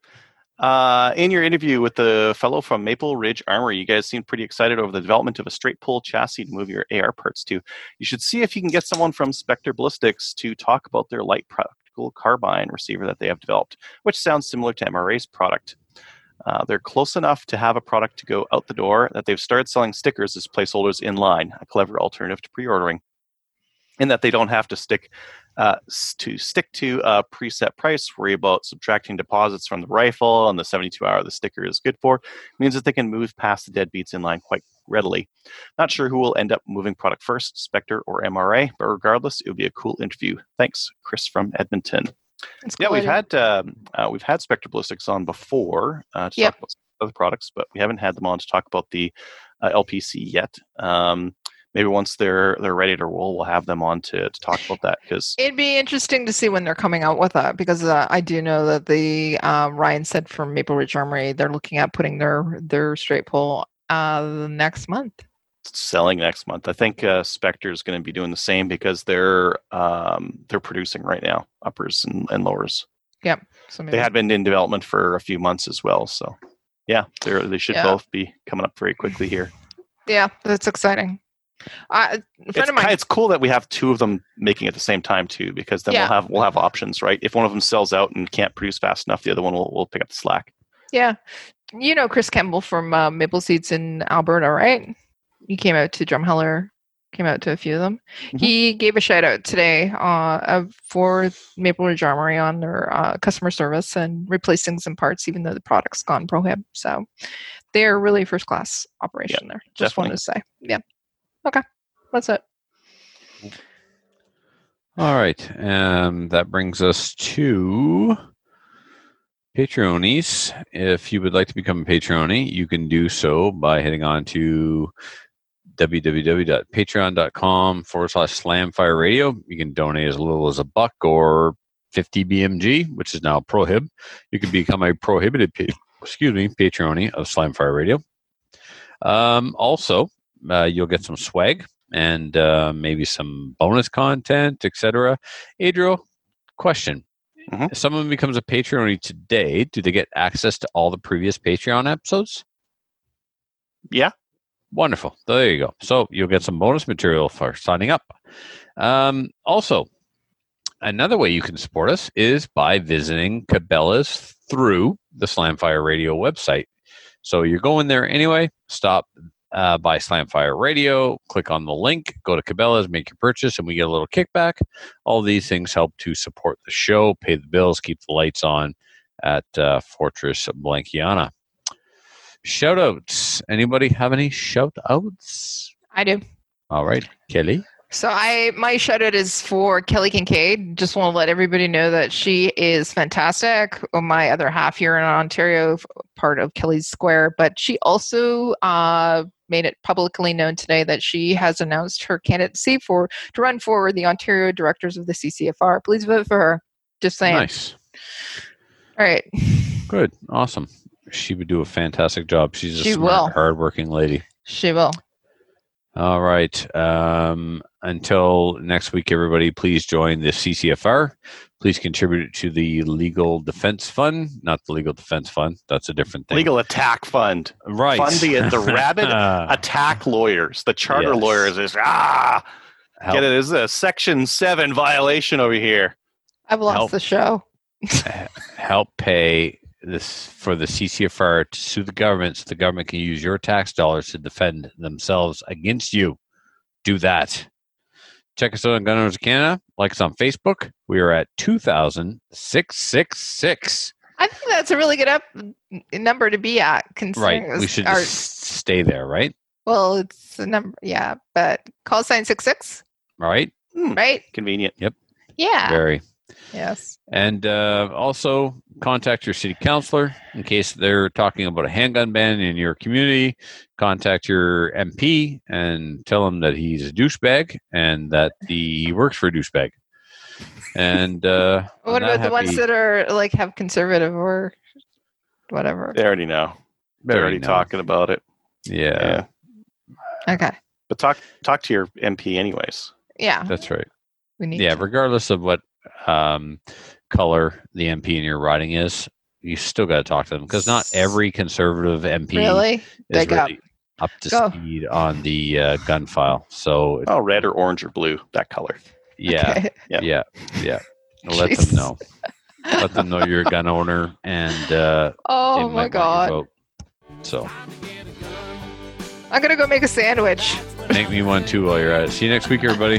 Uh, in your interview with the fellow from Maple Ridge Armory, you guys seemed pretty excited over the development of a straight pull chassis to move your AR parts to. You should see if you can get someone from Spectre Ballistics to talk about their light practical carbine receiver that they have developed, which sounds similar to MRA's product. Uh, they're close enough to have a product to go out the door that they've started selling stickers as placeholders in line, a clever alternative to pre-ordering. In that they don't have to stick uh, to stick to a preset price, worry about subtracting deposits from the rifle, and the 72 hour the sticker is good for, means that they can move past the deadbeats in line quite readily. Not sure who will end up moving product first, Spectre or MRA, but regardless, it would be a cool interview. Thanks, Chris from Edmonton. it's Yeah, cool we've had um, uh, we've had Spectre Ballistics on before uh, to Yep. talk about other products, but we haven't had them on to talk about the uh, LPC yet. Um, maybe once they're they're ready to roll, we'll have them on to, to talk about that because It'd be interesting to see when they're coming out with that because uh, I do know that the uh, Ryan said from Maple Ridge Armory they're looking at putting their their straight pull uh, next month. selling next month. I think uh, Spectre is going to be doing the same because they're um, they're producing right now, uppers and, and lowers. Yep. So maybe They had been in development for a few months as well. So yeah, they they should Yeah. both be coming up very quickly here. yeah, that's exciting. Uh, It's, mine it's cool that we have two of them making at the same time too, because then Yeah. we'll have we'll have options, right? If one of them sells out and can't produce fast enough, the other one will, will pick up the slack. Yeah. You know Chris Campbell from uh, Maple Seeds in Alberta, right? He came out to Drumheller, came out to a few of them. Mhm. He gave a shout out today uh, for Maple Ridge Armory on their uh, customer service and replacing some parts, even though the product's gone prohib. So they're really first class operation there. Just wanted to say. Yeah. Okay. That's it. All right. Um, that brings us to Patreonies. If you would like to become a Patreonie, you can do so by heading on to www.patreon.com forward slash slamfire radio. You can donate as little as a buck or 50 BMG, which is now prohib. You can become a prohibited, excuse me, Patreonie of Slamfire Radio. Um, also, uh, you'll get some swag and uh, maybe some bonus content, etc. Adriel, question. Mhm. If someone becomes a Patreon today, do they get access to all the previous Patreon episodes? Yeah. Wonderful. There you go. So you'll get some bonus material for signing up. Um, also, another way you can support us is by visiting Cabela's through the Slamfire Radio website. So you're going there anyway. Stop uh, by Slamfire Radio, click on the link, go to Cabela's, make your purchase, and we get a little kickback. All these things help to support the show, pay the bills, keep the lights on at uh, Fortress Blankiana. Shout outs. Anybody have any shout outs? I do. All right, Kelly. So I my shout out is for Kelly Kincaid. Just want to let everybody know that she is fantastic. Uh, My other half here in Ontario, part of Kelly's Square, but she also uh, made it publicly known today that she has announced her candidacy for to run for the Ontario directors of the CCFR. Please vote for her. Just saying. Nice. All right. Good. Awesome. She would do a fantastic job. She's a She smart, will. hardworking lady. She will. All right. Um, until next week, everybody, please join the CCFR. Please contribute to the Legal Defense Fund, not the Legal Defense Fund. That's a different thing. Legal Attack Fund. right? Fund the, the rabid attack lawyers. The charter Yes. lawyers is ah help, get it. This is a section seven violation over here. I've lost Help. the show. help pay this for the CCFR to sue the government, so the government can use your tax dollars to defend themselves against you. Do that. Check us out on Gun Owners of Canada. Like us on Facebook. We are at 2,666. I think that's a really good up number to be at. Considering Right. We should our- just stay there, right? Well, it's a number, yeah, but call sign six six, All right. Hmm. right? Convenient. Yep. Yeah. Very. Yes. And uh, also contact your city councilor in case they're talking about a handgun ban in your community. Contact your MP and tell him that he's a douchebag and that he works for a douchebag. And uh, What about the ones that are like have conservative or whatever? They already know. They're They already know. talking about it. Yeah, Yeah. Okay. But talk talk to your MP anyways. Yeah. that's right. We need. Yeah, to. regardless of what um, color the MP in your riding is, you still got to talk to them because not every conservative MP Really? is Big up. really up to Go. speed on the uh, gun file. So Oh, red or orange or blue, that color. yeah, Okay. Yeah. yeah, yeah. Let them know. Let them know you're a gun owner, and uh, Oh my god! So I'm gonna go make a sandwich. make me one too while you're at it. See you next week, everybody.